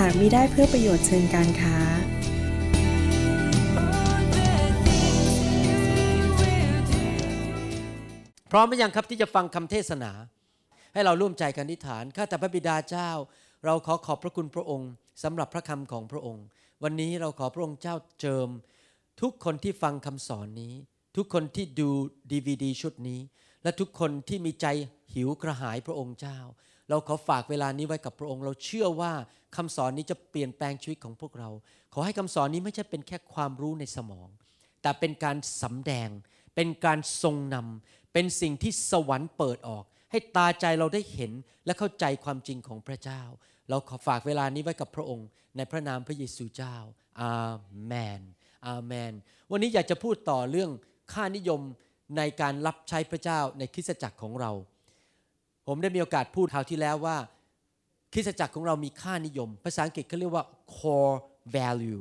หากมิได้เพื่อประโยชน์เชิงการค้า พร้อมหรือยังครับที่จะฟังคำเทศนา ให้เราร่วมใจกันอธิษฐาน ข้าแต่พระบิดาเจ้า เราขอขอบพระคุณพระองค์สำหรับพระคำของพระองค์ วันนี้เราขอพระองค์เจ้าเจิม ทุกคนที่ฟังคำสอนนี้ ทุกคนที่ดูดีวดีชุดนี้ และทุกคนที่มีใจหิวกระหายพระองค์เจ้า เราขอฝากเวลานี้ไว้กับพระองค์ เราเชื่อว่าคำสอนนี้จะเปลี่ยนแปลงชีวิตของพวกเรา ขอให้คำสอนนี้ไม่ใช่เป็นแค่ความรู้ในสมอง แต่เป็นการสำแดง เป็นการทรงนำเป็นสิ่งที่สวรรค์เปิดออก ให้ตาใจเราได้เห็นและเข้าใจความจริงของพระเจ้า เราขอฝากเวลานี้ไว้กับพระองค์ ในพระนามพระเยซูเจ้า อาเมน อาเมน วันนี้อยากจะพูดต่อเรื่องค่านิยมในการรับใช้พระเจ้าในคริสตจักรของเรา ผมได้มีโอกาสพูดคราวที่แล้วว่าคริสตจักรของเรามีค่านิยม ภาษาอังกฤษเขาเรียกว่า core value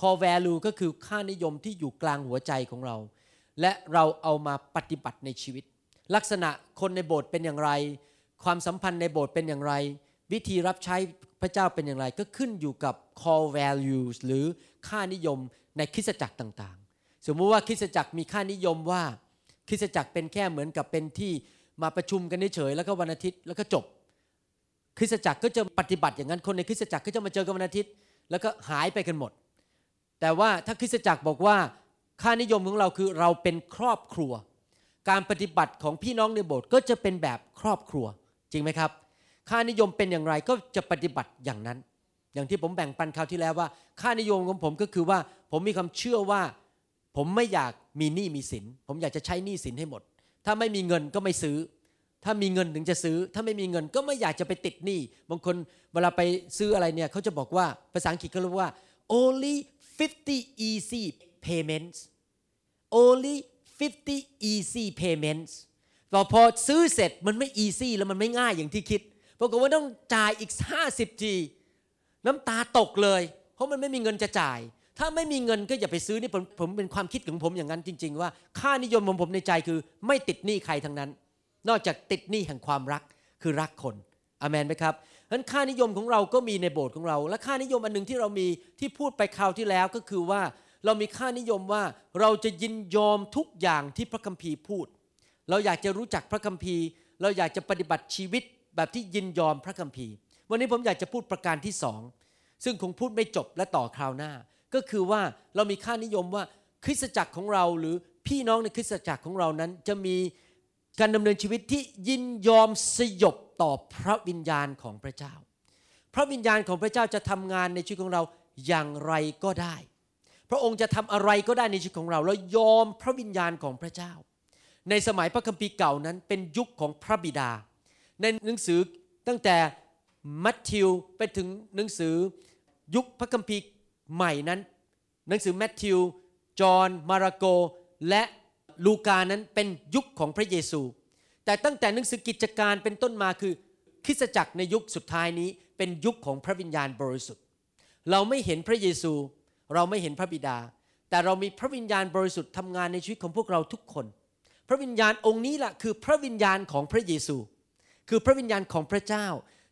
core value ก็คือค่านิยมที่อยู่กลางหัวใจของเรา และเราเอามาปฏิบัติในชีวิต ลักษณะคนในโบสถ์เป็นอย่างไร ความสัมพันธ์ในโบสถ์เป็นอย่างไร วิธีรับใช้พระเจ้าเป็นอย่างไร ก็ขึ้นอยู่กับ core values หรือค่านิยมในคริสตจักรต่างๆ สมมุติว่าคริสตจักรมีค่านิยมว่าคริสตจักรเป็นแค่เหมือนกับเป็นที่ มาประชุมกันเฉยแล้วก็วันอาทิตย์แล้วก็จบ คริสตจักรก็จะปฏิบัติอย่างนั้นคนในคริสตจักรก็จะมาเจอกันวันอาทิตย์ แล้วก็หายไปกันหมด แต่ว่าถ้าคริสตจักรบอกว่าค่านิยมของเราคือเราเป็นครอบครัว การปฏิบัติของพี่น้องในโบสถ์ก็จะเป็นแบบครอบครัว จริงไหมครับ ค่านิยมเป็นอย่างไรก็จะปฏิบัติอย่างนั้น อย่างที่ผมแบ่งปันคราวที่แล้วว่า ค่านิยมของผมก็คือว่า ผมมีความเชื่อว่า ผมไม่อยากมีหนี้มีสิน ผมอยากจะใช้หนี้สินให้หมด ถ้าไม่มีเงินก็ไม่ซื้อ ถ้ามีเงินถึงจะซื้อ ถ้าไม่มีเงินก็ไม่อยากจะไปติดหนี้ บางคนเวลาไปซื้ออะไรเนี่ยเขาจะบอกว่าภาษาอังกฤษเขาเรียกว่า only 50 easy payments only 50 easy payments แต่พอซื้อเสร็จมันไม่ easy แล้วมันไม่ง่ายอย่างที่คิดปรากฏว่าต้องจ่ายอีก 50ทีน้ำตาตกเลย เพราะมันไม่มีเงินจะจ่าย ถ้าไม่มีเงินก็อย่าไปซื้อนี่ผมผมเป็นความคิดของผมอย่างนั้นจริง ๆ ว่าค่านิยมของผมในใจคือไม่ติดหนี้ใครทั้งนั้น นอกจากติดหนี้แห่งความรักคือรักคนอเมนไหมครับฉะนั้นค่านิยมของเราก็มีในโบสถ์ของเรา และค่านิยมอันหนึ่งที่เรามีที่พูดไปคราวที่แล้วก็คือว่าเรามีค่านิยมว่าเราจะยินยอมทุกอย่างที่พระคัมภีร์พูด เราอยากจะรู้จักพระคัมภีร์ เราอยากจะปฏิบัติชีวิตแบบที่ยินยอมพระคัมภีร์ วันนี้ผมอยากจะพูดประการที่สองซึ่งคงพูดไม่จบและต่อคราวหน้า ก็คือว่าเรามีค่านิยมว่าคริสตจักรของเราหรือพี่น้องในคริสตจักรของเรานั้น จะมีการดำเนินชีวิตที่ยินยอมสยบต่อพระวิญญาณของพระเจ้า พระวิญญาณของพระเจ้าจะทำงานในชีวิตของเราอย่างไรก็ได้ พระองค์จะทำอะไรก็ได้ในชีวิตของเรา แล้วยอมพระวิญญาณของพระเจ้า ในสมัยพระคัมภีร์เก่านั้นเป็นยุคของพระบิดา ในหนังสือตั้งแต่มัทธิวไปถึงหนังสือยุคพระคัมภีร์ ใหม่นั้น หนังสือแมทธิว จอห์น มาระโก และลูกานั้นเป็นยุคของพระเยซู แต่ตั้งแต่หนังสือกิจการเป็นต้นมาคือคริสตจักรในยุคสุดท้ายนี้เป็นยุคของพระวิญญาณบริสุทธิ์ เราไม่เห็นพระเยซู เราไม่เห็นพระบิดา แต่เรามีพระวิญญาณบริสุทธิ์ทำงานในชีวิตของพวกเราทุกคน พระวิญญาณองค์นี้แหละคือพระวิญญาณของพระเยซู คือพระวิญญาณของพระเจ้า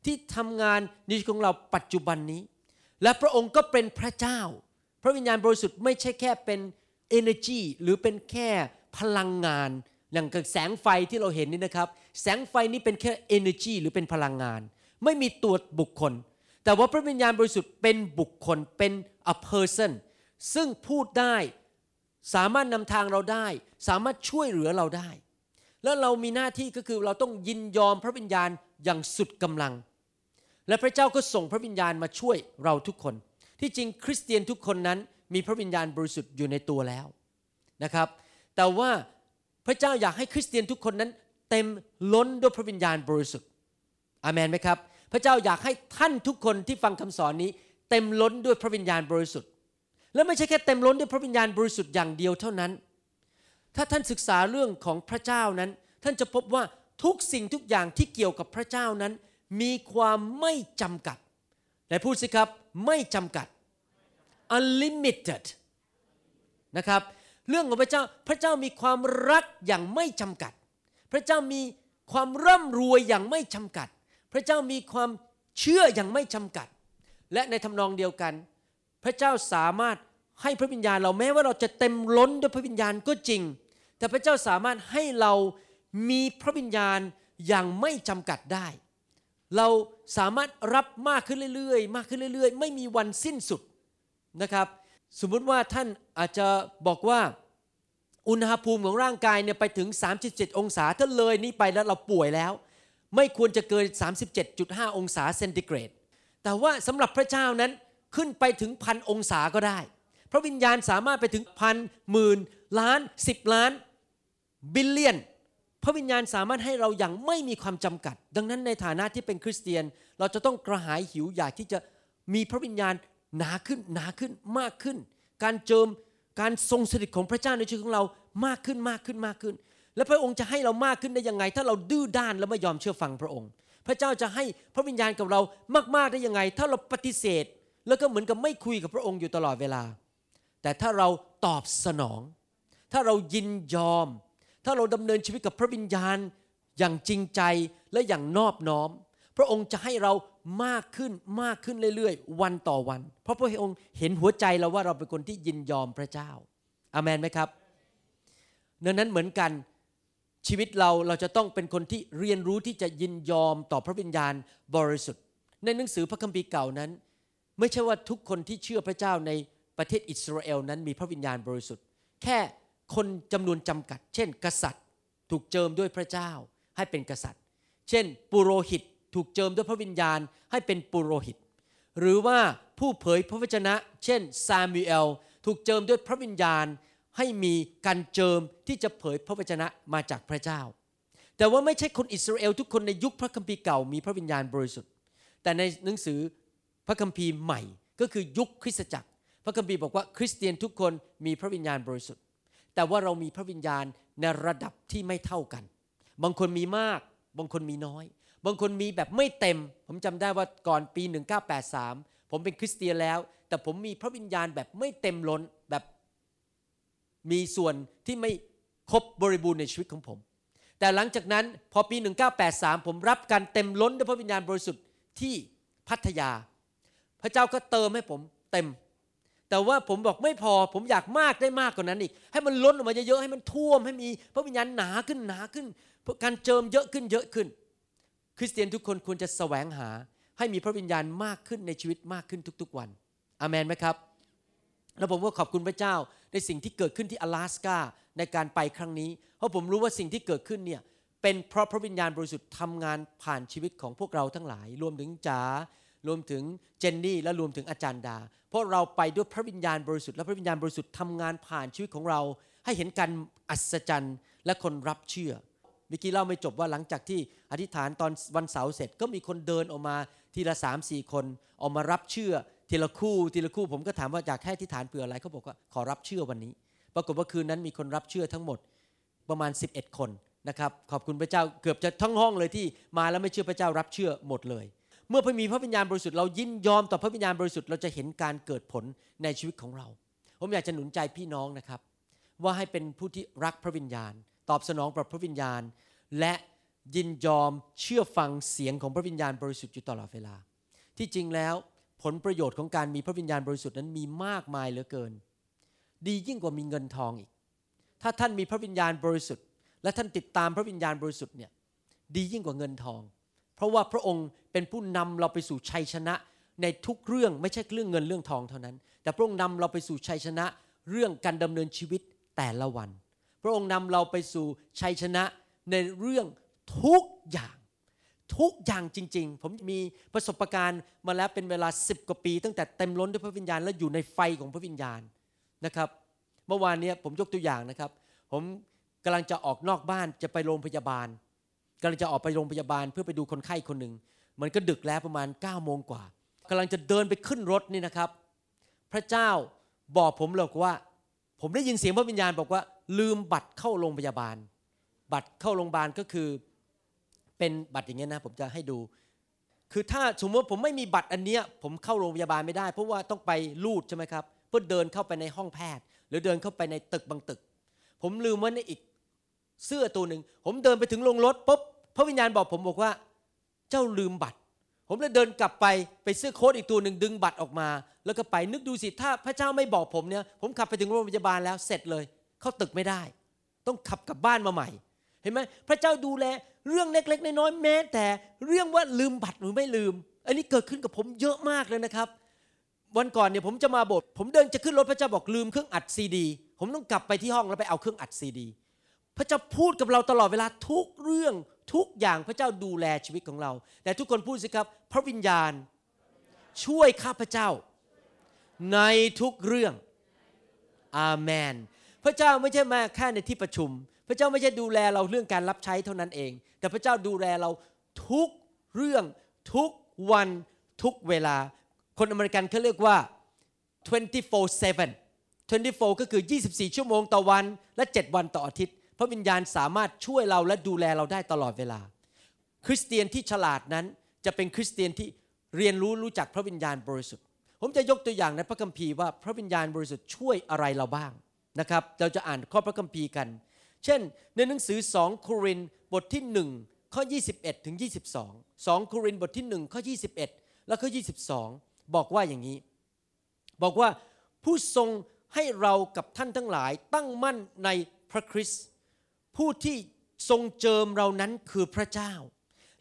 ที่ทำงานในชีวิตของเราปัจจุบันนี้ และพระองค์ก็เป็นพระเจ้า พระวิญญาณบริสุทธิ์ไม่ใช่แค่เป็น energy หรือเป็นแค่พลังงาน อย่างกับแสงไฟที่เราเห็นนี่นะครับ แสงไฟนี้เป็นแค่ energy หรือเป็นพลังงาน ไม่มีตัวบุคคล แต่ว่าพระวิญญาณบริสุทธิ์เป็นบุคคลเป็น a person ซึ่งพูดได้สามารถนำทางเราได้ สามารถช่วยเหลือเราได้ แล้วเรามีหน้าที่ก็คือเราต้องยินยอมพระวิญญาณอย่างสุดกำลัง และพระเจ้าก็ส่งพระวิญญาณมาช่วยเราทุกคน ที่จริงคริสเตียนทุกคนนั้นมีพระวิญญาณบริสุทธิ์อยู่ในตัวแล้วนะครับ แต่ว่าพระเจ้าอยากให้คริสเตียนทุกคนนั้น เต็มล้นด้วยพระวิญญาณบริสุทธิ์อามนไหมครับ พระเจ้าอยากให้ท่านทุกคนที่ฟังคำสอนนี้ เต็มล้นด้วยพระวิญญาณบริสุทธิ์ และไม่ใช่แค่เต็มล้นด้วยพระวิญญาณบริสุทธิ์อย่างเดียวเท่านั้น ถ้าท่านศึกษาเรื่องของพระเจ้านั้น ท่านจะพบว่าทุกสิ่งทุกอย่างที่เกี่ยวกับพระเจ้านั้น มีความไม่จำกัดไหนพูดสิครับไม่จำกัด unlimited นะครับเรื่องของพระเจ้าพระเจ้ามีความรักอย่างไม่จำกัด พระเจ้ามีความร่ำรวยอย่างไม่จำกัด พระเจ้ามีความเชื่ออย่างไม่จำกัด และในทำนองเดียวกัน พระเจ้าสามารถให้พระวิญญาณเราแม้ว่าเราจะเต็มล้นด้วยพระวิญญาณก็จริง แต่พระเจ้าสามารถให้เรามีพระวิญญาณอย่างไม่จำกัดได้ เราสามารถรับมากขึ้นเรื่อยๆ มากขึ้นเรื่อยๆ ไม่มีวันสิ้นสุดนะครับ สมมุติว่าท่านอาจจะบอกว่าอุณหภูมิของร่างกายเนี่ยไปถึง 37 องศาถ้าเลยนี้ไปแล้วเราป่วยแล้ว ไม่ควรจะเกิน 37.5 องศาเซนติเกรด แต่ว่าสำหรับพระเจ้านั้นขึ้นไปถึงพันองศาก็ได้ พระวิญญาณสามารถไปถึงพันหมื่นล้านสิบล้านบิลเลียน พระวิญญาณสามารถให้เราอย่างไม่มีความจำกัด ดังนั้นในฐานะที่เป็นคริสเตียน เราจะต้องกระหายหิวอยากที่จะมีพระวิญญาณหนาขึ้นหนาขึ้นมากขึ้น การเจิมการทรงสถิตของพระเจ้าในชีวิตของเรามากขึ้นมากขึ้นมากขึ้น และพระองค์จะให้เรามากขึ้นได้ยังไง ถ้าเราดื้อด้านและไม่ยอมเชื่อฟังพระองค์ พระเจ้าจะให้พระวิญญาณกับเรามากๆได้ยังไง ถ้าเราปฏิเสธ แล้วก็เหมือนกับไม่คุยกับพระองค์อยู่ตลอดเวลา แต่ถ้าเราตอบสนอง ถ้าเรายินยอม ถ้าเราดำเนินชีวิตกับพระวิญญาณอย่างจริงใจและอย่างนอบน้อม พระองค์จะให้เรามากขึ้นมากขึ้นเรื่อยๆ วันต่อวัน เพราะพระองค์เห็นหัวใจเราว่าเราเป็นคนที่ยินยอมพระเจ้าอามันไหมครับดังนั้นเหมือนกันชีวิตเราเราจะต้องเป็นคนที่เรียนรู้ที่จะยินยอมต่อพระวิญญาณบริสุทธิ์ ในหนังสือพระคัมภีร์เก่านั้น ไม่ใช่ว่าทุกคนที่เชื่อพระเจ้าในประเทศอิสราเอลนั้นมีพระวิญญาณบริสุทธิ์ แค่ คนจำนวนจำกัด เช่น กษัตริย์ ถูกเจิมด้วยพระเจ้าให้เป็นกษัตริย์ เช่น ปุโรหิตถูกเจิมด้วยพระวิญญาณให้เป็นปุโรหิต หรือว่าผู้เผยพระวจนะ เช่นซามูเอลถูกเจิมด้วยพระวิญญาณให้มีการเจิมที่จะเผยพระวจนะมาจากพระเจ้า แต่ว่าไม่ใช่คนอิสราเอลทุกคนในยุคพระคัมภีร์เก่ามีพระวิญญาณบริสุทธิ์ แต่ในหนังสือพระคัมภีร์ใหม่ก็คือยุคคริสตจักร พระคัมภีร์บอกว่าคริสเตียนทุกคนมีพระวิญญาณบริสุทธิ์ แต่ว่าเรามีพระวิญญาณในระดับที่ไม่เท่ากัน บางคนมีมาก บางคนมีน้อย บางคนมีแบบไม่เต็ม ผมจำได้ว่าก่อนปี 1983 ผมเป็นคริสเตียนแล้ว แต่ผมมีพระวิญญาณแบบไม่เต็มล้นแบบมีส่วนที่ไม่ครบบริบูรณ์ในชีวิตของผม แต่หลังจากนั้นพอปี 1983 ผมรับการเต็มล้นด้วยพระวิญญาณบริสุทธิ์ที่พัทยา พระเจ้าก็เติมให้ผมเต็ม แต่ว่าผมบอกไม่พอ ผมอยากมากได้มากกว่านั้นอีก ให้มันล้นออกมาเยอะๆ ให้มันท่วม ให้มีพระวิญญาณหนาขึ้นหนาขึ้น การเจิมเยอะขึ้นเยอะขึ้น คริสเตียนทุกคนควรจะแสวงหา ให้มีพระวิญญาณมากขึ้นในชีวิตมากขึ้นทุก ๆ วัน อามนไหมครับแล้วผมก็ขอบคุณพระเจ้าในสิ่งที่เกิดขึ้นที่阿拉斯กาในการไปครั้งนี้ เพราะผมรู้ว่าสิ่งที่เกิดขึ้นเนี่ยเป็นเพราะพระวิญญาณบริสุทธิ์ทำงานผ่านชีวิตของพวกเราทั้งหลาย รวมถึงจ๋า รวมถึงเจนนี่และรวมถึงอาจารย์ดา เพราะเราไปด้วยพระวิญญาณบริสุทธิ์และพระวิญญาณบริสุทธิ์ทำงานผ่านชีวิตของเรา ให้เห็นการอัศจรรย์และคนรับเชื่อเมื่อกี้เล่าไม่จบว่าหลังจากที่อธิษฐานตอนวันเสาร์เสร็จก็มีคนเดินออกมาทีละสามสี่คนออกมารับเชื่อทีละคู่ทีละคู่ผมก็ถามว่าอยากแค่ที่ฐานเผื่ออะไรเขาบอกว่าขอรับเชื่อวันนี้ ปรากฏว่าคืนนั้นมีคนรับเชื่อทั้งหมดประมาณ 11 คนนะครับขอบคุณพระเจ้าเกือบจะทั้งห้องเลยที่มาแล้วไม่เชื่อพระเจ้ารับเชื่อหมดเลย เมื่อพระมีพระวิญญาณบริสุทธิ์เรายินยอมต่อพระวิญญาณบริสุทธิ์เราจะเห็นการเกิดผลในชีวิตของเรา ผมอยากจะหนุนใจพี่น้องนะครับ ว่าให้เป็นผู้ที่รักพระวิญญาณ ตอบสนองต่อพระวิญญาณ และยินยอมเชื่อฟังเสียงของพระวิญญาณบริสุทธิ์อยู่ตลอดเวลา ที่จริงแล้วผลประโยชน์ของการมีพระวิญญาณบริสุทธิ์นั้นมีมากมายเหลือเกิน ดียิ่งกว่ามีเงินทองอีก ถ้าท่านมีพระวิญญาณบริสุทธิ์ และท่านติดตามพระวิญญาณบริสุทธิ์เนี่ยดียิ่งกว่าเงินทอง เพราะว่าพระองค์เป็นผู้นำเราไปสู่ชัยชนะในทุกเรื่องไม่ใช่เรื่องเงินเรื่องทองเท่านั้น แต่พระองค์นำเราไปสู่ชัยชนะเรื่องการดำเนินชีวิตแต่ละวัน พระองค์นำเราไปสู่ชัยชนะในเรื่องทุกอย่าง ทุกอย่างจริง ๆ ผมมีประสบการณ์มาแล้วเป็นเวลาสิบกว่าปี ตั้งแต่เต็มล้นด้วยพระวิญญาณและอยู่ในไฟของพระวิญญาณนะครับ เมื่อวานนี้ผมยกตัวอย่างนะครับ ผมกำลังจะออกนอกบ้านจะไปโรงพยาบาล กำลังจะออกไปโรงพยาบาลเพื่อไปดูคนไข้คนหนึ่งมันก็ดึกแล้วประมาณ9ก้าโมงกว่ากำลังจะเดินไปขึ้นรถนี่นะครับ พระเจ้าบอกผมเลยว่า ผมได้ยินเสียงพระวิญญาณบอกว่า ลืมบัตรเข้าโรงพยาบาล บัตรเข้าโรงพยาบาลก็คือ เป็นบัตรอย่างเงี้ยนะ ผมจะให้ดู คือถ้าสมมติผมไม่มีบัตรอันเนี้ยผมเข้าโรงพยาบาลไม่ได้ เพราะว่าต้องไปลูดใช่ไหมครับเพื่อเดินเข้าไปในห้องแพทย์ หรือเดินเข้าไปในตึกบางตึก ผมลืมไว้ในอีก เสื้อตัวหนึ่งผมเดินไปถึงโรงรถปุ๊บพระวิญญาณบอกผมบอกว่า เจ้าลืมบัตร ผมเลยเดินกลับไปไปซื้อโค้ดอีกตัวหนึ่งดึงบัตรออกมา แล้วก็ไปนึกดูสิถ้าพระเจ้าไม่บอกผมเนี่ยผมขับไปถึงโรงพยาบาลแล้วเสร็จเลย เข้าตึกไม่ได้ ต้องขับกลับบ้านมาใหม่ เห็นไหมพระเจ้าดูแลเรื่องเล็ก ๆ น้อยๆแม้แต่เรื่องว่าลืมบัตรหรือไม่ลืม อันนี้เกิดขึ้นกับผมเยอะมากเลยนะครับ วันก่อนเนี่ยผมจะมาโบสถ์ผมเดินจะขึ้นรถพระเจ้าบอกลืมเครื่องอัดซีดี ผมต้องกลับไปที่ห้องแล้วไปเอาเครื่องอัดซีดี พระเจ้าพูดกับเราตลอดเวลาทุกเรื่องทุกอย่างพระเจ้าดูแลชีวิตของเรา แต่ทุกคนพูดสิครับ พระวิญญาณช่วยข้าพเจ้า ในทุกเรื่องอาเมน พระเจ้าไม่ใช่มาแค่ในที่ประชุม พระเจ้าไม่ใช่ดูแลเราเรื่องการรับใช้เท่านั้นเอง แต่พระเจ้าดูแลเราทุกเรื่องทุกวันทุกเวลา คนอเมริกันเขาเรียกว่า 24/7 24 ก็คือ 24 ชั่วโมงต่อวันและ 7 วันต่ออาทิตย์ พระวิญญาณสามารถช่วยเราและดูแลเราได้ตลอดเวลา คริสเตียนที่ฉลาดนั้นจะเป็นคริสเตียนที่เรียนรู้รู้จักพระวิญญาณบริสุทธิ์ ผมจะยกตัวอย่างในพระคัมภีร์ว่าพระวิญญาณบริสุทธิ์ช่วยอะไรเราบ้างนะครับ เราจะอ่านข้อพระคัมภีร์กัน เช่น ในหนังสือ 2 โครินบทที่ 1 ข้อ 21 ถึง 22 2 โครินบทที่ 1 ข้อ 21 แล้วข้อ 22 บอกว่าอย่างนี้ บอกว่าผู้ทรงให้เรากับท่านทั้งหลายตั้งมั่นในพระคริสต์ ผู้ที่ทรงเจิมเรานั้นคือพระเจ้า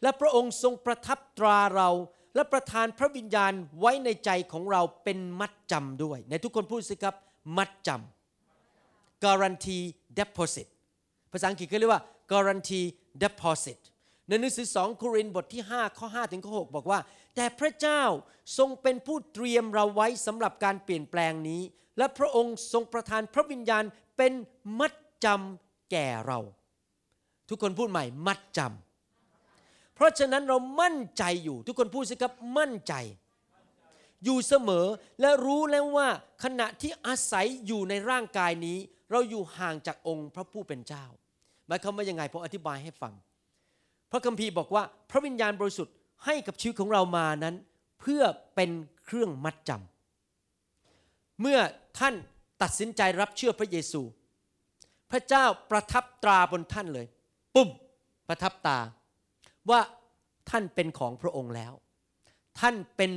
และพระองค์ทรงประทับตราเราและประทานพระวิญญาณไว้ในใจของเราเป็นมัดจำด้วย ในทุกคนพูดสิครับ มัดจำ guarantee deposit ภาษาอังกฤษก็เรียกว่า guarantee deposit ในหนังสือ2โครินธ์บทที่ 5 ข้อ 5 ถึงข้อ 6 บอกว่า แต่พระเจ้าทรงเป็นผู้เตรียมเราไว้สำหรับการเปลี่ยนแปลงนี้ และพระองค์ทรงประทานพระวิญญาณเป็นมัดจำ แก่เรา ทุกคนพูดใหม่มัดจำเพราะฉะนั้นเรามั่นใจอยู่ ทุกคนพูดสิครับมั่นใจ อยู่เสมอและรู้แล้วว่าขณะที่อาศัยอยู่ในร่างกายนี้ เราอยู่ห่างจากองค์พระผู้เป็นเจ้าหมายความว่ายังไงผมอธิบายให้ฟัง พระคัมภีร์บอกว่าพระวิญญาณบริสุทธิ์ให้กับชีวิตของเรามานั้น เพื่อเป็นเครื่องมัดจำเมื่อท่านตัดสินใจรับเชื่อพระเยซู พระเจ้าประทับตราบนท่านเลย ปุ๊บประทับตา ว่าท่านเป็นของพระองค์แล้ว ท่านเป็น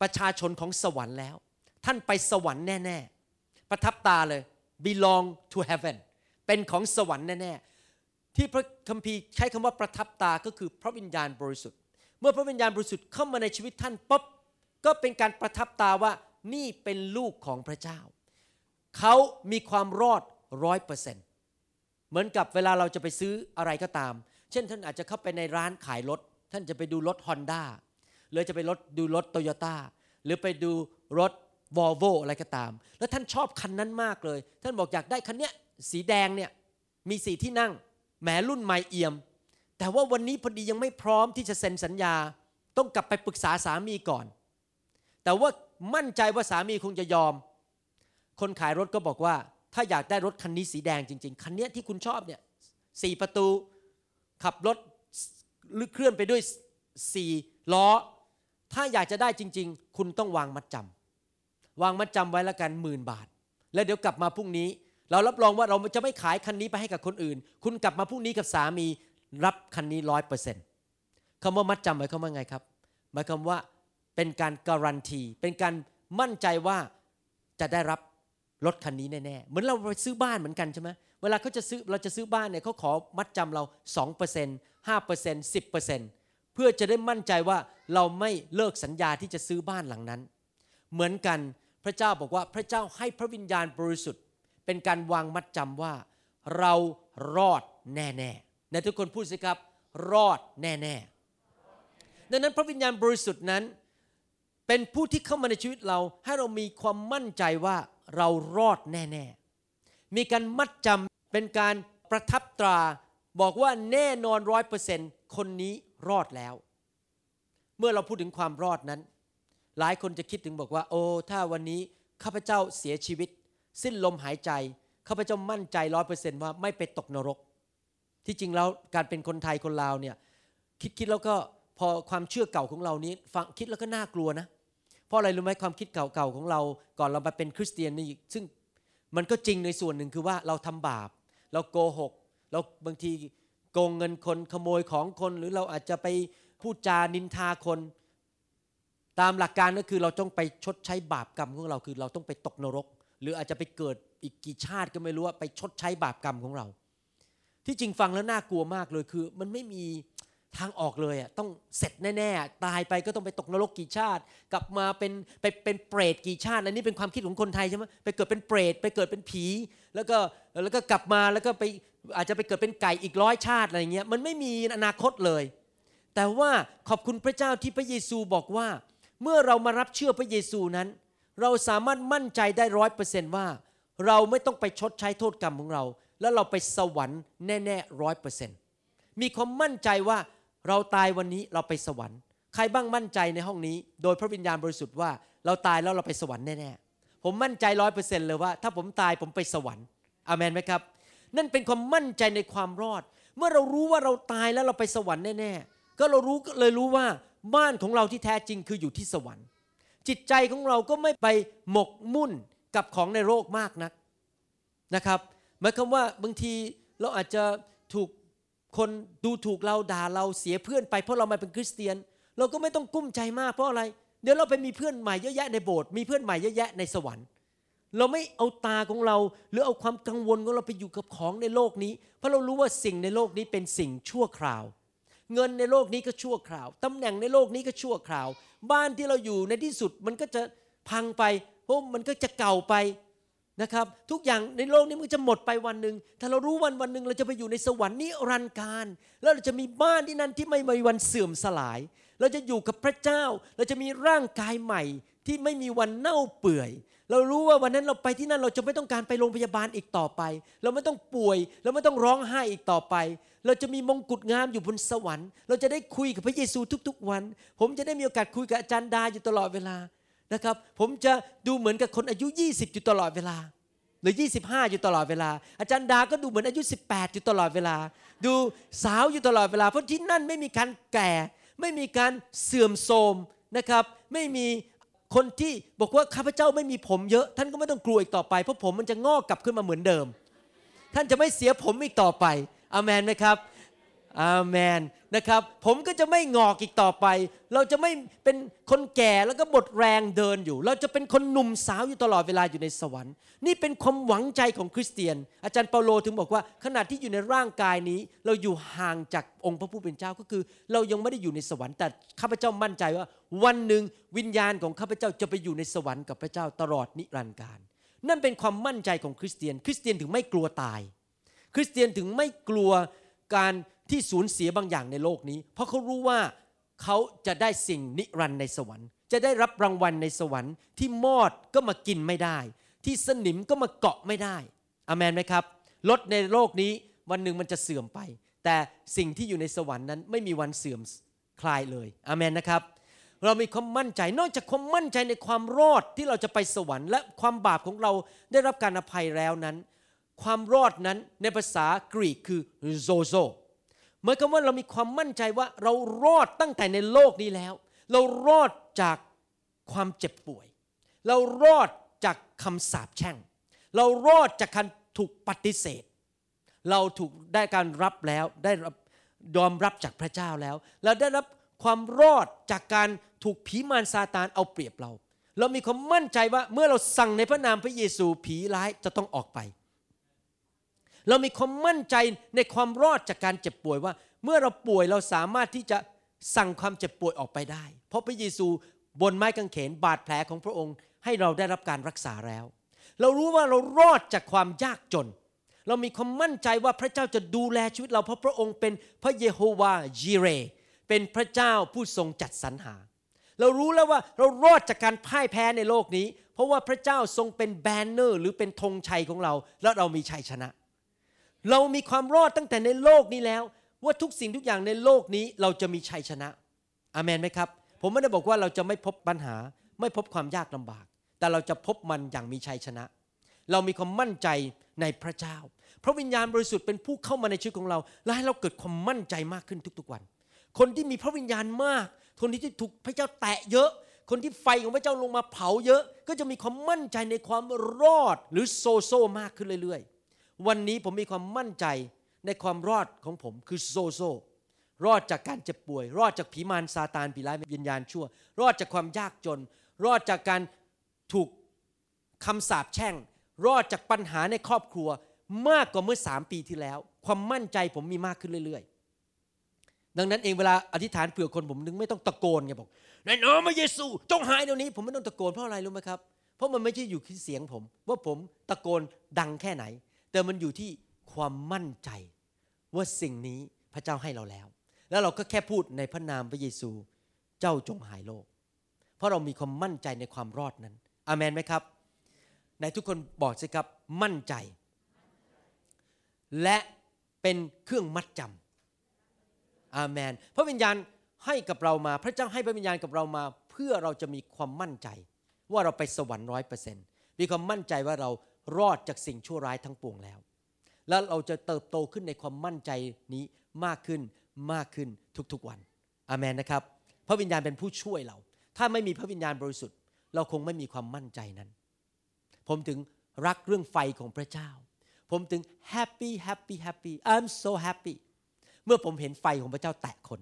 ประชาชนของสวรรค์แล้ว ท่านไปสวรรค์แน่ๆ ประทับตาเลย belong to heaven เป็นของสวรรค์แน่ๆ ที่พระคัมภีร์ใช้คำว่าประทับตาก็คือพระวิญญาณบริสุทธิ์ เมื่อพระวิญญาณบริสุทธิ์เข้ามาในชีวิตท่านปุ๊บก็เป็นการประทับตาว่านี่เป็นลูกของพระเจ้า เขามีความรอดร้อยเปอร์เซ็นต์ เหมือนกับเวลาเราจะไปซื้ออะไรก็ตาม เช่นท่านอาจจะเข้าไปในร้านขายรถ ท่านจะไปดูรถฮอนด้าหรือจะไปรถดูรถโตโยต้าหรือไปดูรถวอลโวอะไรก็ตาม แล้วท่านชอบคันนั้นมากเลย ท่านบอกอยากได้คันเนี้ยสีแดงเนี่ยมีสีที่นั่งแหมรุ่นใหม่เอี่ยม แต่ว่าวันนี้พอดียังไม่พร้อมที่จะเซ็นสัญญา ต้องกลับไปปรึกษาสามีก่อน แต่ว่ามั่นใจว่าสามีคงจะยอม คนขายรถก็บอกว่า ถ้าอยากได้รถคันนี้สีแดงจริง ๆ คันนี้ที่คุณชอบเนี่ยสี่ประตูขับรถหรือเคลื่อนไปด้วยสี่ล้อ ถ้าอยากจะได้จริง ๆ คุณต้องวางมัดจำวางมัดจำไว้ละกันหมื่นบาท แล้วเดี๋ยวกลับมาพรุ่งนี้ เรารับรองว่าเราจะไม่ขายคันนี้ไปให้กับคนอื่น คุณกลับมาพรุ่งนี้กับสามีรับคันนี้ร้อยเปอร์เซ็นต์คำว่ามัดจำหมายความว่าไงครับ หมายความว่าเป็นการการันตีเป็นการมั่นใจว่าจะได้รับ รถคันนี้แน่ๆเหมือนเราไปซื้อบ้านเหมือนกันใช่ไหมเวลาเขาจะซื้อเราจะซื้อบ้านเนี่ยเขาขอมัดจำเรา2% 5% 10%เพื่อจะได้มั่นใจว่าเราไม่เลิกสัญญาที่จะซื้อบ้านหลังนั้น เหมือนกันพระเจ้าบอกว่าพระเจ้าให้พระวิญญาณบริสุทธิ์ เป็นการวางมัดจำว่า เรารอดแน่ๆในทุกคนพูดสิครับ รอดแน่ๆดังนั้นพระวิญญาณบริสุทธิ์นั้น เป็นผู้ที่เข้ามาในชีวิตเราให้เรามีความมั่นใจว่า เรารอดแน่ ๆ มีการมัดจำเป็นการประทับตราบอกว่าแน่นอนร้อยเปอร์เซนต์คนนี้รอดแล้ว เมื่อเราพูดถึงความรอดนั้น หลายคนจะคิดถึงบอกว่า โอ้ถ้าวันนี้ข้าพเจ้าเสียชีวิต สิ้นลมหายใจข้าพเจ้ามั่นใจร้อยเปอร์เซนว่าไม่ไปตกนรก ที่จริงแล้วการเป็นคนไทยคนลาวเนี่ยคิดคิดแล้วก็พอความเชื่อเก่าของเรานี้ฟังคิดแล้วก็น่ากลัวนะ เพราะอะไรรู้ไหมความคิดเก่าๆของเราก่อนเรามาเป็นคริสเตียนนี่ซึ่งมันก็จริงในส่วนหนึ่งคือว่าเราทำบาป เราโกหก เราบางทีโกงเงินคนขโมยของคน หรือเราอาจจะไปพูดจานินทาคน ตามหลักการก็คือเราต้องไปชดใช้บาปกรรมของเราคือ เราต้องไปตกนรก หรืออาจจะไปเกิดอีกกี่ชาติก็ไม่รู้ว่าไปชดใช้บาปกรรมของเรา ที่จริงฟังแล้วน่ากลัวมากเลยคือ มันไม่มี ทางออกเลยอะต้องเสร็จแน่ๆ ตายไปก็ต้องไปตกนรกกี่ชาติ กลับมาเป็นไปเป็นเปรตกี่ชาติอันนี้เป็นความคิดของคนไทยใช่ไหมไปเกิดเป็นเปรตไปเกิดเป็นผี แล้วก็แล้วก็กลับมาแล้วก็ไปอาจจะไปเกิดเป็นไก่อีกร้อยชาติอะไรเงี้ยมันไม่มีอนาคตเลย แต่ว่าขอบคุณพระเจ้าที่พระเยซูบอกว่า เมื่อเรามารับเชื่อพระเยซูนั้น เราสามารถมั่นใจได้ร้อยเปอร์เซนต์ว่า เราไม่ต้องไปชดใช้โทษกรรมของเรา แล้วเราไปสวรรค์แน่ๆร้อยเปอร์เซนต์มีความมั่นใจว่า เราตายวันนี้เราไปสวรรค์ ใครบ้างมั่นใจในห้องนี้ โดยพระวิญญาณบริสุทธิ์ว่าเราตายแล้วเราไปสวรรค์แน่ๆ ผมมั่นใจร้อยเปอร์เซ็นต์เลยว่า ถ้าผมตายผมไปสวรรค์อามนไหมครับ นั่นเป็นความมั่นใจในความรอด เมื่อเรารู้ว่าเราตายแล้วเราไปสวรรค์แน่ๆ ก็เรารู้เลยรู้ว่าบ้านของเราที่แท้จริงคืออยู่ที่สวรรค์ จิตใจของเราก็ไม่ไปหมกมุ่นกับของในโลกมากนักนะครับหมายความว่าบางทีเราอาจจะถูก คนดูถูกเราด่าเราเสียเพื่อนไปเพราะเรามาเป็นคริสเตียน เราก็ไม่ต้องกุ้มใจมากเพราะอะไร เดี๋ยวเราไปมีเพื่อนใหม่เยอะแยะในโบสถ์มีเพื่อนใหม่เยอะแยะในสวรรค์ เราไม่เอาตาของเรา หรือเอาความกังวลของเราไปอยู่กับของในโลกนี้ เพราะเรารู้ว่าสิ่งในโลกนี้เป็นสิ่งชั่วคราว เงินในโลกนี้ก็ชั่วคราวตำแหน่งในโลกนี้ก็ชั่วคราว บ้านที่เราอยู่ในที่สุดมันก็จะพังไปเพราะมันก็จะเก่าไป นะครับทุกอย่างในโลกนี้มันจะหมดไปวันหนึ่งถ้าเรารู้วันวันหนึ่งเราจะไปอยู่ในสวรรค์นิรันดร์การ แล้วเราจะมีบ้านที่นั่นที่ไม่มีวันเสื่อมสลาย เราจะอยู่กับพระเจ้า เราจะมีร่างกายใหม่ที่ไม่มีวันเน่าเปื่อย เรารู้ว่าวันนั้นเราไปที่นั่นเราจะไม่ต้องการไปโรงพยาบาลอีกต่อไป เราไม่ต้องป่วย เราไม่ต้องร้องไห้อีกต่อไป เราจะมีมงกุฎงามอยู่บนสวรรค์ เราจะได้คุยกับพระเยซูทุกๆวัน ผมจะได้มีโอกาสคุยกับอาจารย์ดาอยู่ตลอดเวลา นะครับ ผมจะดูเหมือนกับคนอายุ 20 อยู่ตลอดเวลา หรือ 25 อยู่ตลอดเวลา อาจารย์ดาก็ดูเหมือนอายุ 18 อยู่ตลอดเวลา ดูสาวอยู่ตลอดเวลา เพราะที่นั่นไม่มีการแก่ ไม่มีการเสื่อมโทรมนะครับ ไม่มีคนที่บอกว่าข้าพเจ้าไม่มีผมเยอะ ท่านก็ไม่ต้องกลัวอีกต่อไป เพราะผมมันจะงอกกลับขึ้นมาเหมือนเดิม ท่านจะไม่เสียผมอีกต่อไปอาเมนไหมครับอาเมน นะครับ ผมก็จะไม่งอกอีกต่อไป เราจะไม่เป็นคนแก่แล้วก็บดแรงเดินอยู่ เราจะเป็นคนหนุ่มสาวอยู่ตลอดเวลาอยู่ในสวรรค์ นี่เป็นความหวังใจของคริสเตียน อาจารย์เปาโลถึงบอกว่า ขณะที่อยู่ในร่างกายนี้ เราอยู่ห่างจากองค์พระผู้เป็นเจ้าก็คือ เรายังไม่ได้อยู่ในสวรรค์แต่ข้าพเจ้ามั่นใจว่า วันหนึ่งวิญญาณของข้าพเจ้าจะไปอยู่ในสวรรค์กับพระเจ้าตลอดนิรันดร์การ นั่นเป็นความมั่นใจของคริสเตียน คริสเตียนถึงไม่กลัวตาย คริสเตียนถึงไม่กลัวการ ที่สูญเสียบางอย่างในโลกนี้ เพราะเขารู้ว่าเขาจะได้สิ่งนิรันดร์ในสวรรค์ จะได้รับรางวัลในสวรรค์ ที่มอดก็มากินไม่ได้ ที่สนิมก็มาเกาะไม่ได้อเมนไหมครับรถในโลกนี้วันหนึ่งมันจะเสื่อมไป แต่สิ่งที่อยู่ในสวรรค์นั้นไม่มีวันเสื่อมคลายเลยอเมนนะครับ เรามีความมั่นใจนอกจากความมั่นใจในความรอดที่เราจะไปสวรรค์และความบาปของเราได้รับการอภัยแล้วนั้น ความรอดนั้นในภาษากรีกคือโซโซ หมายความว่าเรามีความมั่นใจว่าเรารอดตั้งแต่ในโลกนี้แล้ว เรารอดจากความเจ็บป่วย เรารอดจากคำสาปแช่ง เรารอดจากการถูกปฏิเสธ เราถูกได้การรับแล้วได้รับยอมรับจากพระเจ้าแล้ว เราได้รับความรอดจากการถูกผีมารซาตานเอาเปรียบเรา เรามีความมั่นใจว่าเมื่อเราสั่งในพระนามพระเยซูผีร้ายจะต้องออกไป เรามีความมั่นใจในความรอดจากการเจ็บป่วยว่า เมื่อเราป่วยเราสามารถที่จะสั่งความเจ็บป่วยออกไปได้ เพราะพระเยซูบนไม้กางเขนบาดแผลของพระองค์ ให้เราได้รับการรักษาแล้ว เรารู้ว่าเรารอดจากความยากจน เรามีความมั่นใจว่าพระเจ้าจะดูแลชีวิตเราเพราะพระองค์เป็นพระเยโฮวาจีเร เป็นพระเจ้าผู้ทรงจัดสรรหา เรารู้แล้วว่าเรารอดจากการพ่ายแพ้ในโลกนี้ เพราะว่าพระเจ้าทรงเป็นแบนเนอร์ หรือเป็นธงชัยของเรา แล้วเรามีชัยชนะ เรามีความรอดตั้งแต่ในโลกนี้แล้ว ว่าทุกสิ่งทุกอย่างในโลกนี้เราจะมีชัยชนะอเมนไหมครับ ผมไม่ได้บอกว่าเราจะไม่พบปัญหา ไม่พบความยากลำบาก แต่เราจะพบมันอย่างมีชัยชนะ เรามีความมั่นใจในพระเจ้า พระวิญญาณบริสุทธิ์เป็นผู้เข้ามาในชีวิตของเรา และให้เราเกิดความมั่นใจมากขึ้นทุกๆวัน คนที่มีพระวิญญาณมาก คนที่ถูกพระเจ้าแตะเยอะ คนที่ไฟของพระเจ้าลงมาเผาเยอะ ก็จะมีความมั่นใจในความรอดหรือโซโซมากขึ้นเรื่อยๆ วันนี้ผมมีความมั่นใจในความรอดของผมคือโซโซ รอดจากการเจ็บป่วย รอดจากผีมารซาตานผีร้ายวิญญาณชั่ว รอดจากความยากจน รอดจากการถูกคำสาปแช่ง รอดจากปัญหาในครอบครัวมากกว่าเมื่อสามปีที่แล้ว ความมั่นใจผมมีมากขึ้นเรื่อยๆ ดังนั้นเองเวลาอธิษฐานเผื่อคนผมนึงไม่ต้องตะโกนไงบอกในนามพระเยซู จงหายเดี๋ยวนี้ ผมไม่ต้องตะโกนเพราะอะไรรู้ไหมครับเพราะมันไม่ใช่อยู่ที่เสียงผม ว่าผมตะโกนดังแค่ไหน แต่มันอยู่ที่ความมั่นใจว่าสิ่งนี้พระเจ้าให้เราแล้ว แล้วเราก็แค่พูดในพระนามพระเยซูเจ้าจงหายโรคเพราะเรามีความมั่นใจในความรอดนั้นอาเมนไหมครับในทุกคนบอกสิครับมั่นใจ และเป็นเครื่องมัดจำอาเมน พระวิญญาณให้กับเรามา พระเจ้าให้พระวิญญาณกับเรามา เพื่อเราจะมีความมั่นใจ ว่าเราไปสวรรค์ร้อยเปอร์เซ็นต์มีความมั่นใจว่าเรา รอดจากสิ่งชั่วร้ายทั้งปวงแล้ว แล้วเราจะเติบโตขึ้นในความมั่นใจนี้มากขึ้นมากขึ้นทุกๆวันอาเมนนะครับ พระวิญญาณเป็นผู้ช่วยเรา ถ้าไม่มีพระวิญญาณบริสุทธิ์ เราคงไม่มีความมั่นใจนั้น ผมถึงรักเรื่องไฟของพระเจ้า ผมถึง happy happy happy I'm so happy เมื่อผมเห็นไฟของพระเจ้าแตะคน